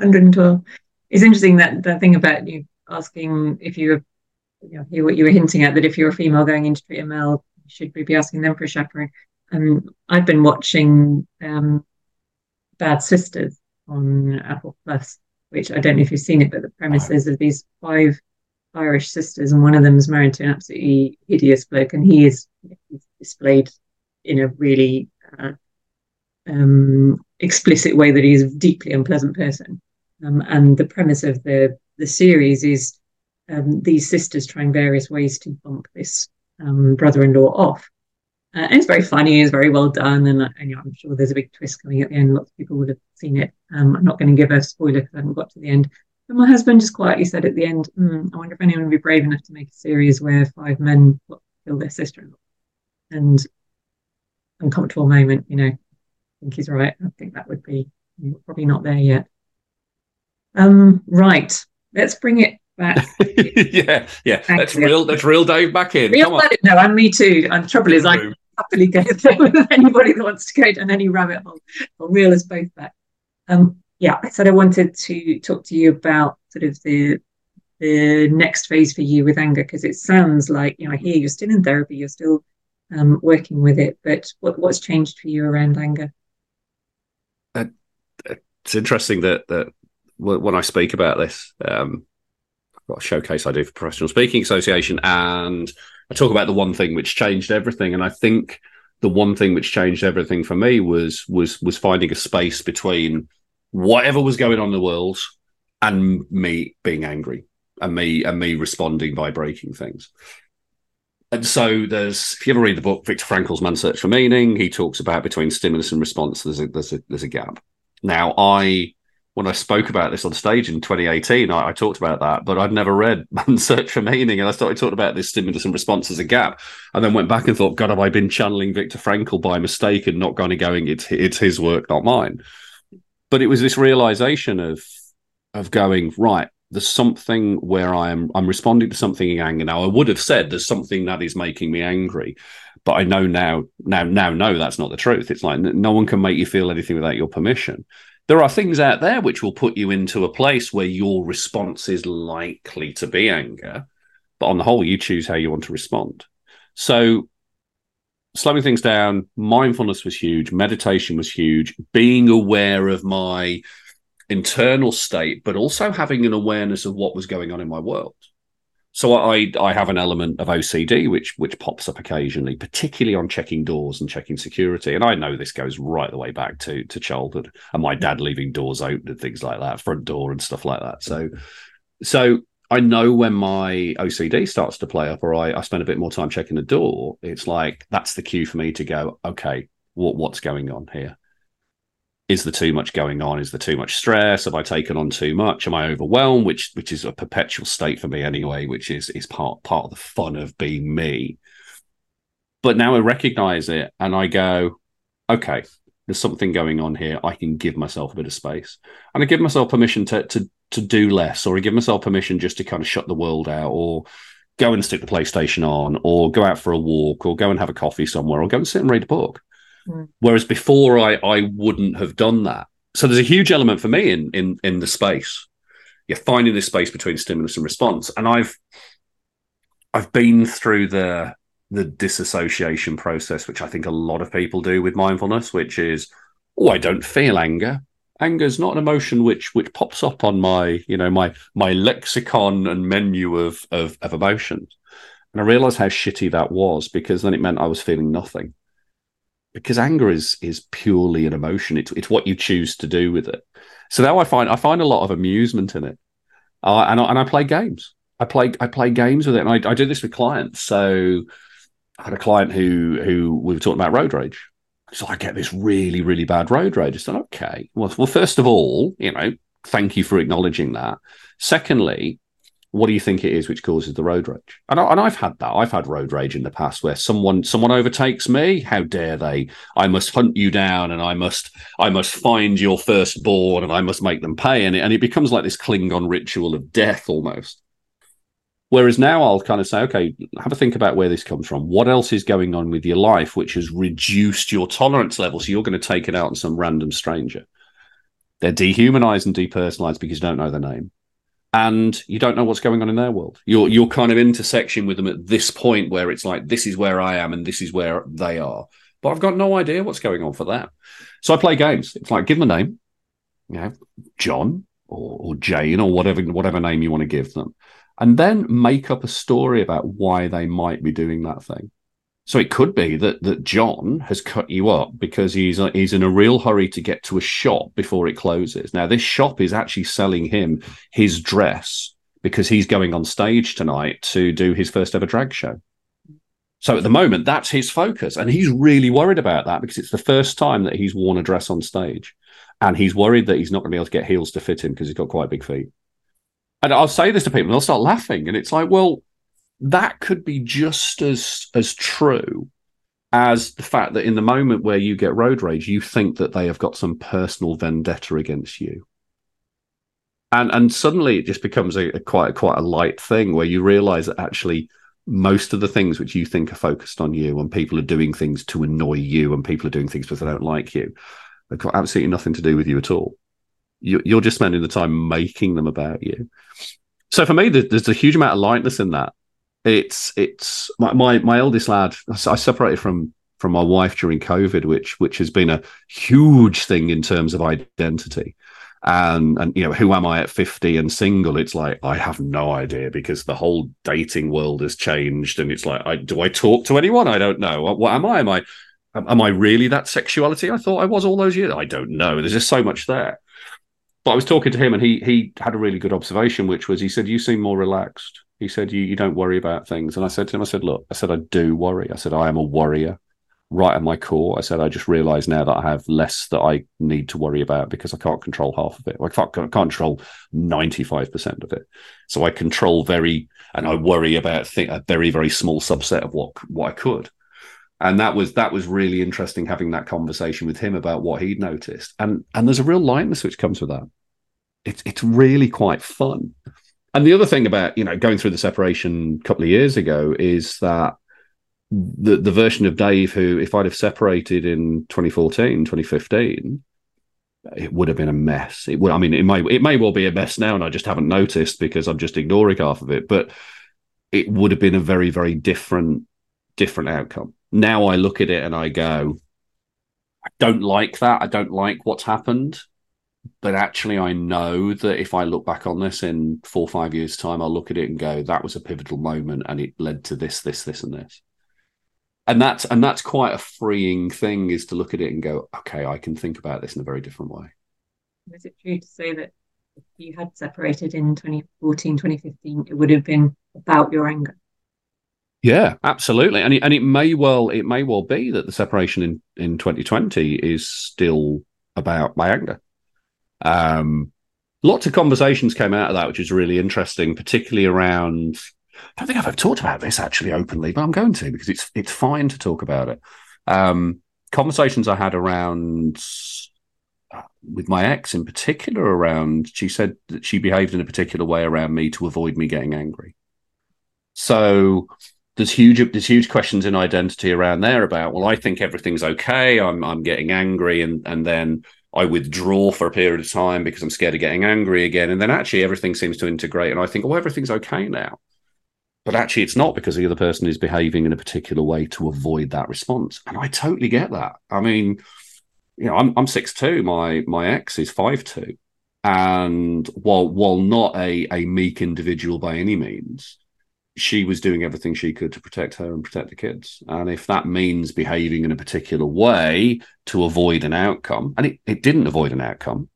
hundred and twelve. It's interesting that the thing about you asking if you, you know, hear what you were hinting at that if you're a female going into treat a male, should we be asking them for a chaperone? Um, I've been watching um, Bad Sisters on Apple Plus, which I don't know if you've seen it, but the premise is of these five Irish sisters, and one of them is married to an absolutely hideous bloke, and he is displayed in a really uh, um, explicit way that he's a deeply unpleasant person. Um, and the premise of the the series is um, these sisters trying various ways to bump this um, brother-in-law off. Uh, and it's very funny, it's very well done, and, and you know, I'm sure there's a big twist coming at the end. Lots of people would have seen it. Um, I'm not going to give a spoiler because I haven't got to the end, but my husband just quietly said at the end, mm, I wonder if anyone would be brave enough to make a series where five men kill their sister in law. And uncomfortable moment, you know, I think he's right. I think that would be probably not there yet. Um, right. Let's bring it back. yeah, yeah. Let's reel let's reel Dave back in. Real Come on. No, and me too. And trouble is I happily go with anybody that wants to go down any rabbit hole. I'll reel us both back. Um, yeah, I said I wanted to talk to you about sort of the the next phase for you with anger? Because it sounds like you know I hear you're still in therapy, you're still um, working with it, but what, what's changed for you around anger? Uh, it's interesting that that when I speak about this, um, I've got a showcase I do for Professional Speaking Association, and I talk about the one thing which changed everything, and I think the one thing which changed everything for me was was was finding a space between whatever was going on in the world and me being angry and me and me responding by breaking things. And so there's if you ever read the book Viktor Frankl's Man's Search for Meaning, he talks about between stimulus and response there's a there's a there's a gap. Now I when I spoke about this on stage in 2018, I, I, talked about that, but I'd never read Man's Search for Meaning. And I started talking about this stimulus and response as a gap. And then went back and thought, God, have I been channeling Viktor Frankl by mistake and not kind of going, it's, it's his work, not mine. But it was this realization of, of going, right, there's something where I am, I'm responding to something in anger. Now, I would have said there's something that is making me angry, but I know now, now, now, no, that's not the truth. It's like no one can make you feel anything without your permission there are things out there which will put you into a place where your response is likely to be anger. But on the whole, you choose how you want to respond. So, slowing things down, mindfulness was huge, meditation was huge, being aware of my internal state, but also having an awareness of what was going on in my world. So I I have an element of OCD which which pops up occasionally, particularly on checking doors and checking security. And I know this goes right the way back to to childhood and my dad leaving doors open and things like that, front door and stuff like that. So so I know when my OCD starts to play up or I, I spend a bit more time checking the door, it's like that's the cue for me to go, okay, what what's going on here? Is there too much going on? Is there too much stress? Have I taken on too much? Am I overwhelmed? Which which is a perpetual state for me anyway, which is is part part of the fun of being me. But now I recognize it and I go, okay, there's something going on here. I can give myself a bit of space. And I give myself permission to to to do less, or I give myself permission just to kind of shut the world out or go and stick the PlayStation on, or go out for a walk, or go and have a coffee somewhere, or go and sit and read a book Mm. Whereas before, I I wouldn't have done that. So there's a huge element for me in in in the space. You're finding this space between stimulus and response, and I've I've been through the the disassociation process, which I think a lot of people do with mindfulness, which is, oh, I don't feel anger. Anger is not an emotion which which pops up on my you know my my lexicon and menu of of, of emotions. And I realized how shitty that was because then it meant I was feeling nothing because anger is is purely an emotion. It's it's what you choose to do with it. So now I find I find a lot of amusement in it, uh, and I, and I play games. I play I play games with it, and I, I do this with clients. So I had a client who who we were talking about road rage. So I get this really really bad road rage. I said, okay, well, well, first of all, you know, thank you for acknowledging that. Secondly, what do you think it is which causes the road rage? And, I, and I've had that. I've had road rage in the past where someone someone overtakes me. How dare they? I must hunt you down, and I must I must find your firstborn, and I must make them pay. And it, and it becomes like this Klingon ritual of death almost. Whereas now I'll kind of say, okay, have a think about where this comes from. What else is going on with your life which has reduced your tolerance level? So you're going to take it out on some random stranger. They're dehumanized and depersonalized because you don't know their name and you don't know what's going on in their world. You're you're kind of intersection with them at this point where it's like this is where I am and this is where they are, but I've got no idea what's going on for that. So I play games. It's like give them a name, you know, John or, or Jane or whatever whatever name you want to give them, and then make up a story about why they might be doing that thing. So it could be that that John has cut you up because he's a, he's in a real hurry to get to a shop before it closes. Now this shop is actually selling him his dress because he's going on stage tonight to do his first ever drag show. So at the moment that's his focus and he's really worried about that because it's the first time that he's worn a dress on stage and he's worried that he's not going to be able to get heels to fit him because he's got quite big feet. And I'll say this to people and they'll start laughing and it's like, well, that could be just as as true as the fact that in the moment where you get road rage, you think that they have got some personal vendetta against you. And and suddenly it just becomes a, a quite quite a light thing where you realize that actually most of the things which you think are focused on you and people are doing things to annoy you and people are doing things because they don't like you they've got absolutely nothing to do with you at all you, you're just spending the time making them about you So for me, there's a huge amount of lightness in that. It's it's my my, my eldest lad. I separated from from my wife during COVID, which which has been a huge thing in terms of identity. And and you know, who am I at 50 and single? It's like I have no idea because the whole dating world has changed. And it's like, I do I talk to anyone? I don't know. What, what am I? Am I am I really that sexuality I thought I was all those years? I don't know. There's just so much there. But I was talking to him and he he had a really good observation, which was he said, You seem more relaxed. He said, You you don't worry about things. And I said to him, I said, Look, I said, I do worry. I said, I am a worrier right at my core. I said, I just realize now that I have less that I need to worry about because I can't control half of it. I can't, I can't control 95% of it. So I control very, and I worry about th- a very, very small subset of what, what I could. And that was, that was really interesting having that conversation with him about what he'd noticed. And, and there's a real lightness which comes with that. It's, it's really quite fun. And the other thing about, you know, going through the separation a couple of years ago is that the the version of Dave who, if I'd have separated in 2014, 2015, it would have been a mess. It would. I mean, it may it may well be a mess now, and I just haven't noticed because I'm just ignoring half of it. But it would have been a very very different different outcome. Now I look at it and I go, I don't like that. I don't like what's happened. But actually, I know that if I look back on this in four or five years' time, I'll look at it and go, that was a pivotal moment and it led to this, this, this, and this. And that's and that's quite a freeing thing is to look at it and go okay i can think about this in a very different way. Is it true to say that if you had separated in 2014 2015 it would have been about your anger? Yeah absolutely. And it, and it may well it may well be that the separation in in 2020 is still about my anger um lots of conversations came out of that which is really interesting particularly around I don't think I've ever talked about this actually openly, but I'm going to because it's it's fine to talk about it. Um, conversations I had around uh, with my ex in particular around she said that she behaved in a particular way around me to avoid me getting angry. So there's huge there's huge questions in identity around there about well I think everything's okay I'm I'm getting angry and and then I withdraw for a period of time because I'm scared of getting angry again. And then actually everything seems to integrate and I think oh everything's okay now. But actually it's not because the other person is behaving in a particular way to avoid that response. And i totally get that. I mean you know i'm, I'm 6'2 my my ex is 5'2 and while while not a a meek individual by any means she was doing everything she could to protect her and protect the kids and if that means behaving in a particular way to avoid an outcome and it, it didn't avoid an outcome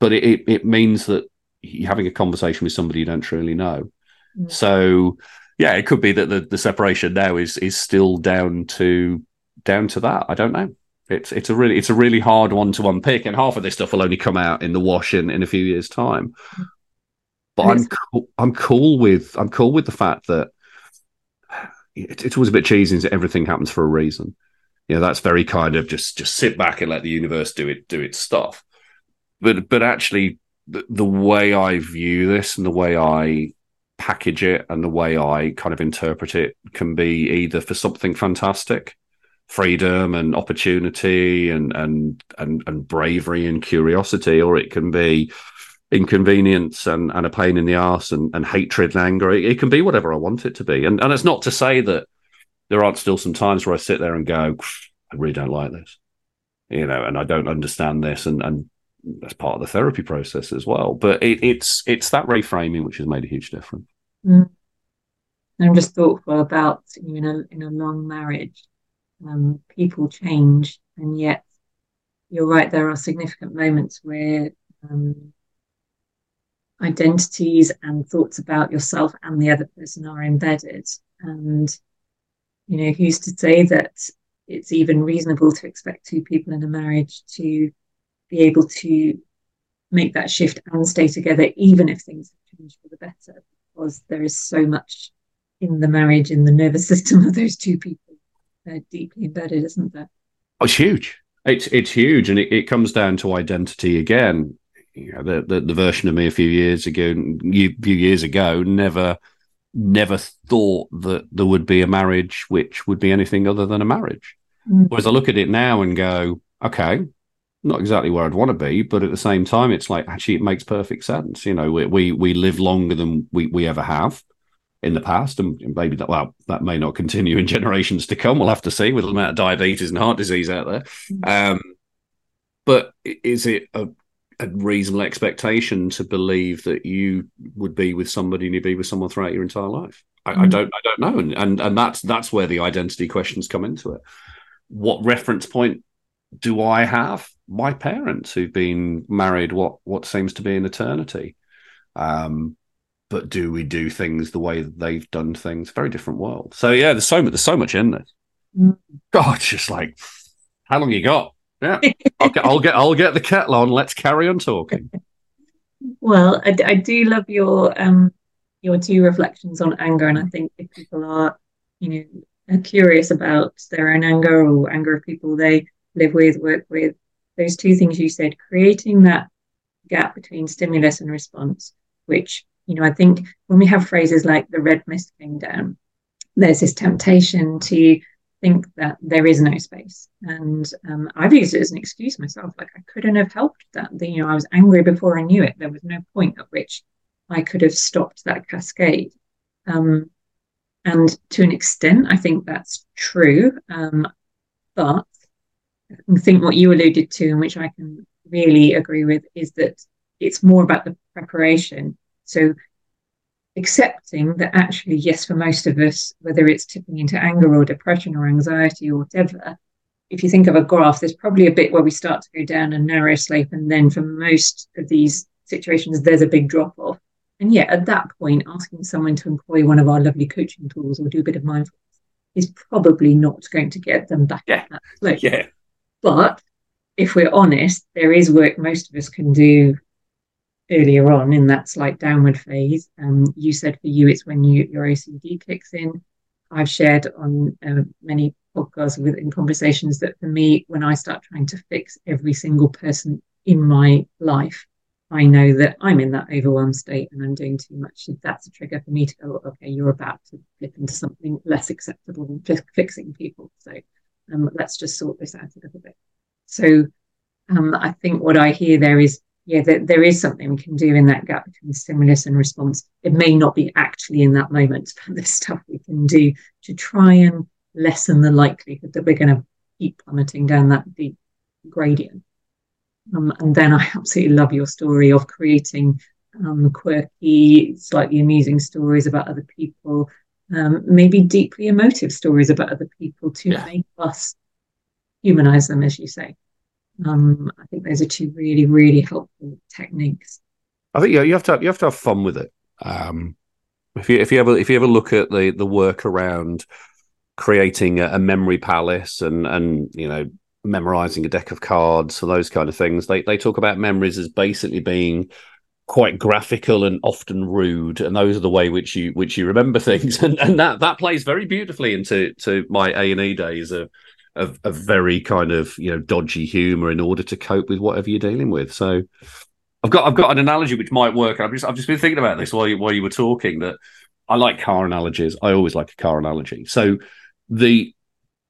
but it, it, it means that you're having a conversation with somebody you don't truly know Mm. So yeah, it could be that the, the separation now is is still down to down to that. I don't know. It's it's a really it's a really hard one to unpick, and half of this stuff will only come out in the wash in, in a few years' time. But I'm cool, I'm cool with I'm cool with the fact that it, it's always a bit cheesy that everything happens for a reason. You know, that's very kind of just just sit back and let the universe do it do its stuff. But but actually, the, the way I view this and the way I package it and the way I kind of interpret it can be either for something fantastic, freedom and opportunity and and and, and bravery and curiosity, or it can be inconvenience and, and a pain in the ass and, and hatred and anger. It, it, can be whatever I want it to be. And and it's not to say that there aren't still some times where I sit there and go, I really don't like this. You know, and I don't understand this and and that's part of the therapy process as well. But it, it's it's that reframing which has made a huge difference. Mm. I'm just thoughtful about you know in a long marriage, um, people change, and yet you're right. There are significant moments where um, identities and thoughts about yourself and the other person are embedded, and you know who's to say that it's even reasonable to expect two people in a marriage to be able to make that shift and stay together, even if things have changed for the better, because there is so much in the marriage, in the nervous system of those two people. They're deeply embedded, isn't there? Oh, it's huge. It's it's huge, and it, it comes down to identity again. You know, the, the, the version of me a few years ago, a few years ago, never never thought that there would be a marriage which would be anything other than a marriage. Mm. Whereas I look at it now and go, okay, not exactly where I'd want to be, but at the same time, it's like actually it makes perfect sense. You know, we we, we live longer than we, we ever have in the past, and maybe that well that may not continue in generations to come. We'll have to see with the amount of diabetes and heart disease out there. Mm-hmm. Um, but is it a, a, reasonable expectation to believe that you would be with somebody and you'd be with someone throughout your entire life? I, mm-hmm. I don't I don't know, and, and and that's that's where the identity questions come into it. What reference point do I have? My parents who've been married what what seems to be an eternity. Um, but do we do things the way that they've done things? Very different world. So yeah, there's so much there's so much in this. Mm. God, just like how long you got? Yeah, get I'll get I'll get the kettle on. Let's carry on talking. Well, I, I do love your um your two reflections on anger, and I think if people are you know curious about their own anger or anger of people they live with, work with, those two things you said, creating that gap between stimulus and response, which, you know, I think when we have phrases like the red mist came down, there's this temptation to think that there is no space. And um, I've used it as an excuse myself. Like I couldn't have helped that. You know, I was angry before I knew it. There was no point at which I could have stopped that cascade. Um, and to an extent, I think that's true. Um, but I think what you alluded to, and which I can really agree with, is that it's more about the preparation. So accepting that actually, yes, for most of us, whether it's tipping into anger or depression or anxiety or whatever, if you think of a graph, there's probably a bit where we start to go down a narrow slope. And then for most of these situations, there's a big drop off. And yet, at that point, asking someone to employ one of our lovely coaching tools or do a bit of mindfulness is probably not going to get them back yeah. that slope. Yeah. But if we're honest, there is work most of us can do earlier on in that slight downward phase. Um, you said for you, it's when you, your OCD kicks in. I've shared on uh, many podcasts within conversations that for me, when I start trying to fix every single person in my life, I know that I'm in that overwhelmed state and I'm doing too much. That's a trigger for me to go, okay, you're about to flip into something less acceptable than just fixing people. So um, let's just sort this out a little bit. So um, I think what I hear there is, yeah, that there is something we can do in that gap between stimulus and response. It may not be actually in that moment, but there's stuff we can do to try and lessen the likelihood that we're going to keep plummeting down that deep gradient. Um, and then I absolutely love your story of creating um, quirky, slightly amusing stories about other people um, maybe deeply emotive stories about other people to yeah. make us humanize them, as you say. Um, I think those are two really, really helpful techniques. I think yeah, you have to have, you have to have fun with it. Um, if you if you ever if you ever look at the the work around creating a, a memory palace and and you know memorizing a deck of cards or those kind of things, they they talk about memories as basically being quite graphical and often rude and those are the way which you which you remember things and, and that that plays very beautifully into to my a&e days of, of, of very kind of you know dodgy humor in order to cope with whatever you're dealing with so i've got i've got an analogy which might work i've just i've just been thinking about this while you while you were talking that i like car analogies i always like a car analogy so the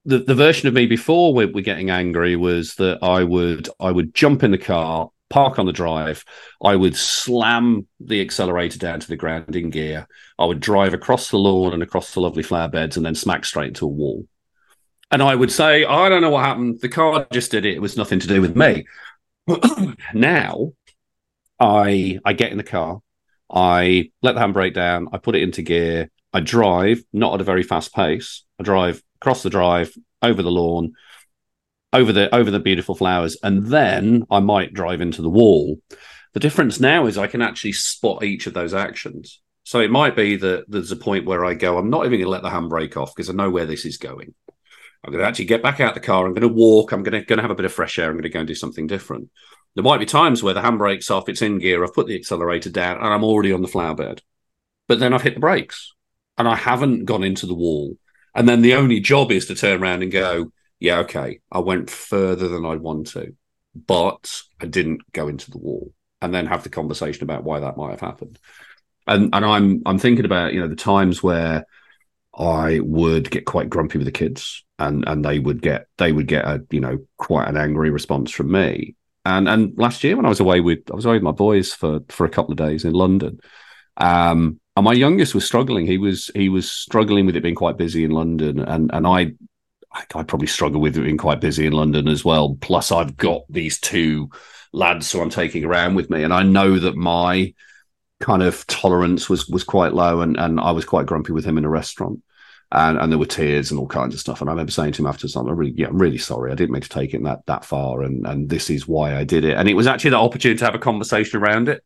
the, the version of me before we're, we're getting angry was that I would I would jump in the car park on the drive. I would slam the accelerator down to the ground in gear. I would drive across the lawn and across the lovely flower beds and then smack straight into a wall. And I would say, I don't know what happened. The car just did it. It was nothing to do with me. now, I I get in the car, I let the handbrake down, I put it into gear, I drive, not at a very fast pace. I drive across the drive, over the lawn, over the over the beautiful flowers, and then I might drive into the wall. The difference now is I can actually spot each of those actions. So it might be that there's a point where I go, I'm not even going to let the handbrake off because I know where this is going. I'm going to actually get back out the car. I'm going to walk. I'm going to, going to have a bit of fresh air. I'm going to go and do something different. There might be times where the handbrake's off, it's in gear. I've put the accelerator down, and I'm already on the flower bed. But then I've hit the brakes, and I haven't gone into the wall. And then the only job is to turn around and go, yeah, okay, I went further than I'd want to, but I didn't go into the wall, and then have the conversation about why that might have happened. And and I'm I'm thinking about you know the times where I would get quite grumpy with the kids, and and they would get they would get a you know quite an angry response from me, And and last year when I was away with I was away with my boys for for a couple of days in London. Um, and my youngest was struggling. He was he was struggling with it being quite busy in London, and and I I probably struggle with it being quite busy in London as well. Plus, I've got these two lads who I'm taking around with me, and I know that my kind of tolerance was was quite low, and and I was quite grumpy with him in a restaurant, and and there were tears and all kinds of stuff. And I remember saying to him after something, "I'm really, yeah, I'm really sorry. I didn't mean to take it that that far, and and this is why I did it." And it was actually the opportunity to have a conversation around it.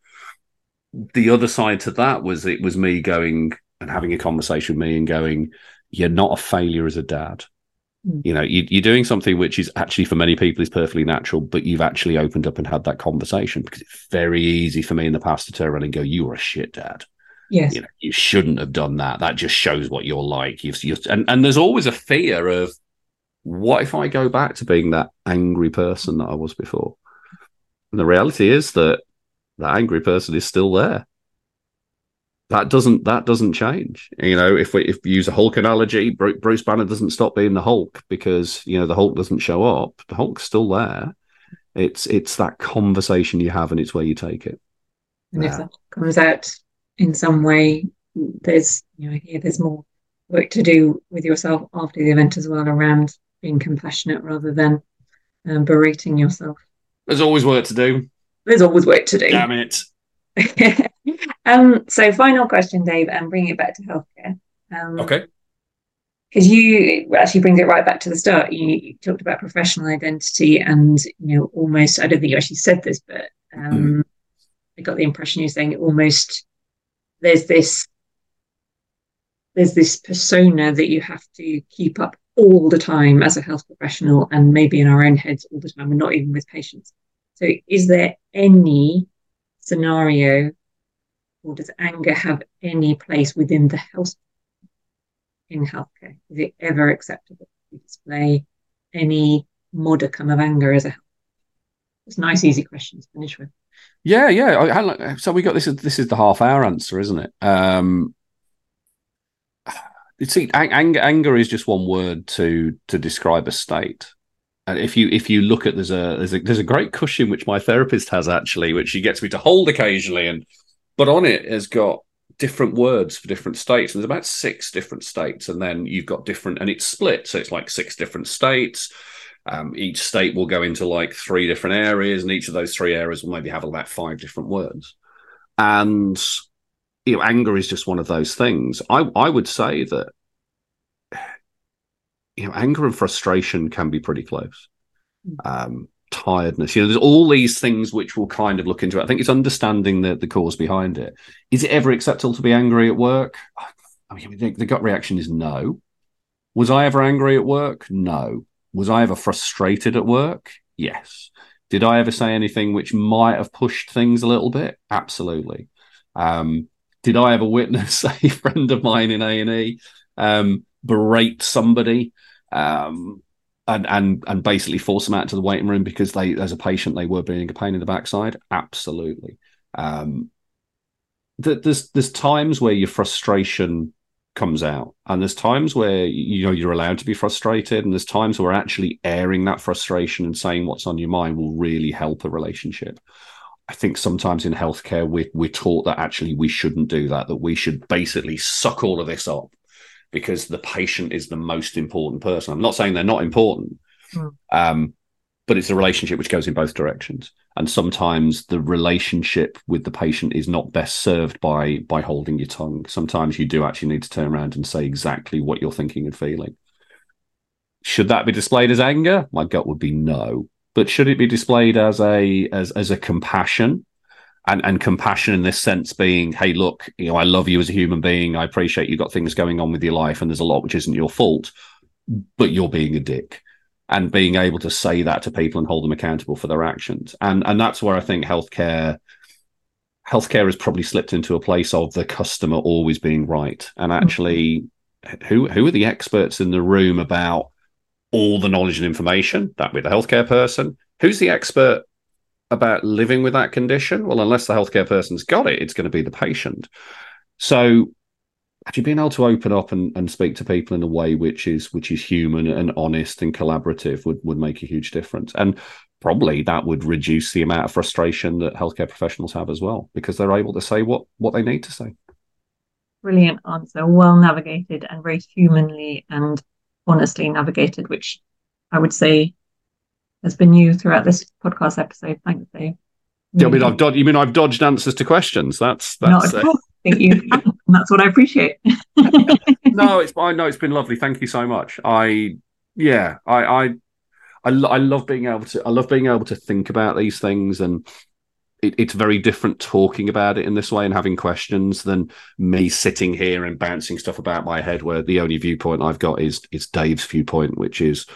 The other side to that was it was me going and having a conversation with me and going, "You're not a failure as a dad." Mm. You know, you, are doing something which is actually for many people is perfectly natural, but you've actually opened up and had that conversation because it's very easy for me in the past to turn around and go, "You were a shit dad." Yes, you know, you shouldn't have done that. That just shows what you're like. You've, you've and and there's always a fear of what if I go back to being that angry person that I was before. And the reality is that that angry person is still there that doesn't that doesn't change. You know, if we if we use a Hulk analogy, Bruce Banner doesn't stop being the Hulk because you know the Hulk doesn't show up. The Hulk's still there. It's it's that conversation you have, and it's where you take it. And yeah. if that comes out in some way, there's you know here there's more work to do with yourself after the event as well around being compassionate rather than um, berating yourself. There's always work to do. There's always work to do. Damn it. um, so final question, Dave, and bringing it back to healthcare. Um, okay. Because you actually brings it right back to the start. You, you, talked about professional identity, and you know, almost. I don't think you actually said this, but um, mm. I got the impression you're saying almost. There's this. There's this persona that you have to keep up all the time as a health professional, and maybe in our own heads all the time, and not even with patients. So, is there any scenario, or does anger have any place within the health in healthcare? Is it ever acceptable to display any modicum of anger as a health? It's nice, easy question to finish with. Yeah, yeah. So we got this. This is the half hour answer, isn't it? Um, see, anger, anger is just one word to to describe a state. And if you if you look at there's a there's a there's a great cushion which my therapist has actually, which she gets me to hold occasionally, and but on it has got different words for different states. And there's about six different states, and then you've got different, and it's split, so it's like six different states. Um, each state will go into like three different areas, and each of those three areas will maybe have about five different words. And you know, anger is just one of those things. I I would say that you know, anger and frustration can be pretty close. Hmm. Um, tiredness, you know, there's all these things which we'll kind of look into it. I think it's understanding the, the cause behind it. Is it ever acceptable to be angry at work? I mean, the, the gut reaction is no. Was I ever angry at work? No. Was I ever frustrated at work? Yes. Did I ever say anything which might have pushed things a little bit? Absolutely. Um, did I ever witness a friend of mine in A and E um, berate somebody um, and and and basically force them out to the waiting room because they, as a patient, they were being a pain in the backside. Absolutely. Um, there's there's times where your frustration comes out, and there's times where you know you're allowed to be frustrated, and there's times where actually airing that frustration and saying what's on your mind will really help a relationship. I think sometimes in healthcare we're, we're taught that actually we shouldn't do that, that we should basically suck all of this up because the patient is the most important person. I'm not saying they're not important, mm. um, but it's a relationship which goes in both directions. And sometimes the relationship with the patient is not best served by by holding your tongue. Sometimes you do actually need to turn around and say exactly what you're thinking and feeling. Should that be displayed as anger? My gut would be no. But should it be displayed as a as as a compassion? and and compassion in this sense being hey look you know i love you as a human being i appreciate you've got things going on with your life and there's a lot which isn't your fault but you're being a dick and being able to say that to people and hold them accountable for their actions. And and that's where i think healthcare healthcare has probably slipped into a place of the customer always being right. And mm-hmm. actually who who are the experts in the room about all the knowledge and information? That with the healthcare person. Who's the expert about living with that condition? Well, unless the healthcare person's got it, it's going to be the patient. So actually being able to open up and, and speak to people in a way which is which is human and honest and collaborative would, would make a huge difference. And probably that would reduce the amount of frustration that healthcare professionals have as well because they're able to say what what they need to say brilliant answer well navigated and very humanly and honestly navigated which i would say has been you throughout this podcast episode thanks dave yeah, I mean, I've dodged. You mean I've dodged answers to questions? That's that's. Uh... Thank you. that's what I appreciate. no, it's I know it's been lovely. Thank you so much. I yeah, I I I, I love being able to I love being able to think about these things and it, it's very different talking about it in this way and having questions than me sitting here and bouncing stuff about my head where the only viewpoint I've got is is Dave's viewpoint which is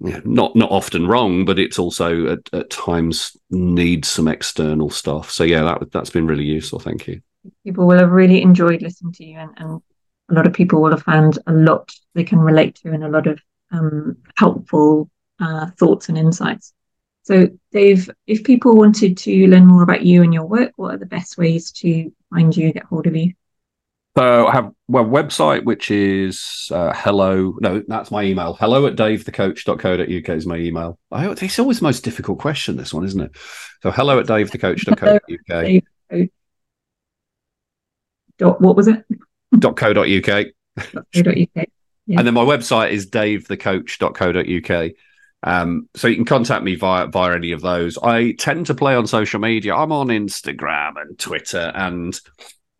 you know, not not often wrong but it's also at, at times needs some external stuff so yeah that that's been really useful thank you people will have really enjoyed listening to you and, and a lot of people will have found a lot they can relate to and a lot of um, helpful uh, thoughts and insights. So, Dave, if people wanted to learn more about you and your work, what are the best ways to find you, get hold of you? So I have well website, which is uh, hello. No, that's my email. Hello at davethecoach.co.uk is my email. I, it's always the most difficult question, this one, isn't it? So hello at davethecoach.co.uk. Dot, what was it? dot co.uk. .co.uk. Yeah. And then my website is davethecoach.co.uk. Um, so you can contact me via via any of those. I tend to play on social media. I'm on Instagram and Twitter, and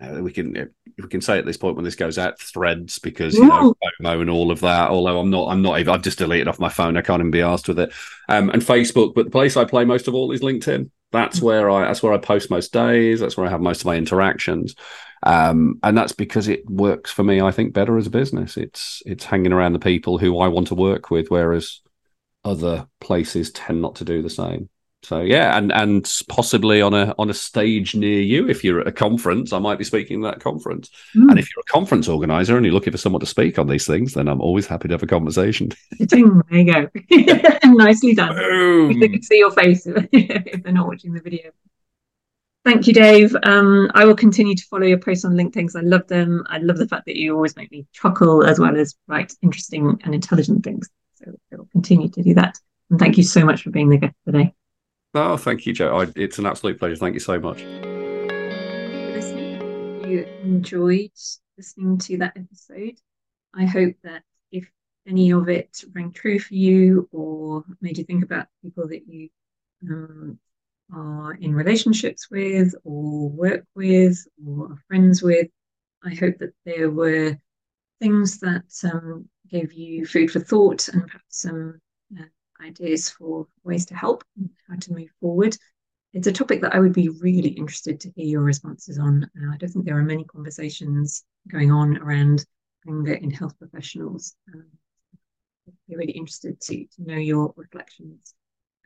uh, we can we can say at this point when this goes out, Threads because you know FOMO and all of that. Although I'm not, I'm not even. I've just deleted off my phone. I can't even be asked with it. Um, and Facebook, but the place I play most of all is LinkedIn. That's mm. where I that's where I post most days. That's where I have most of my interactions. Um, and that's because it works for me. I think better as a business. It's it's hanging around the people who I want to work with, whereas other places tend not to do the same. So yeah, and and possibly on a on a stage near you, if you're at a conference, I might be speaking at that conference. Mm. And if you're a conference organizer and you're looking for someone to speak on these things, then I'm always happy to have a conversation. there you go, nicely done. Boom. They can see your face if they're not watching the video. Thank you, Dave. Um, I will continue to follow your posts on LinkedIn because I love them. I love the fact that you always make me chuckle as well as write interesting and intelligent things. So I will continue to do that. And thank you so much for being the guest today. Oh, thank you, Joe. I, it's an absolute pleasure. Thank you so much. If you enjoyed listening to that episode, I hope that if any of it rang true for you or made you think about people that you um, are in relationships with or work with or are friends with, I hope that there were things that um, gave you food for thought and perhaps some uh, ideas for ways to help and how to move forward. It's a topic that I would be really interested to hear your responses on. Uh, I don't think there are many conversations going on around anger in health professionals. Um, I'd be really interested to, to know your reflections.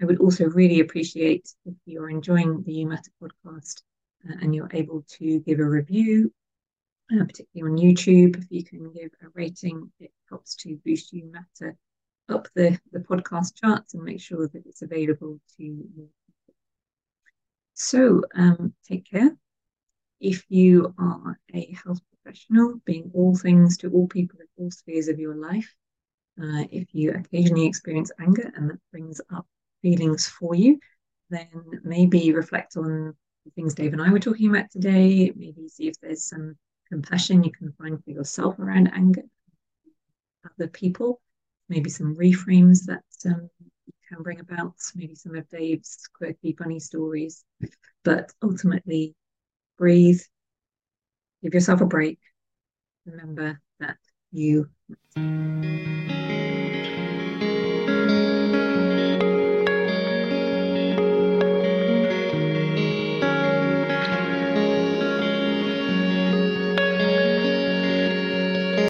I would also really appreciate if you're enjoying the UMatter podcast uh, and you're able to give a review uh, particularly on YouTube. If you can give a rating, it helps to boost UMatter up the, the podcast charts and make sure that it's available to more people. So um, take care. If you are a health professional, being all things to all people in all spheres of your life, uh, if you occasionally experience anger and that brings up feelings for you, then maybe reflect on the things Dave and I were talking about today. Maybe see if there's some compassion you can find for yourself around anger, other people, maybe some reframes that um, you can bring about, maybe some of Dave's quirky, funny stories. But ultimately, breathe, give yourself a break. Remember that you.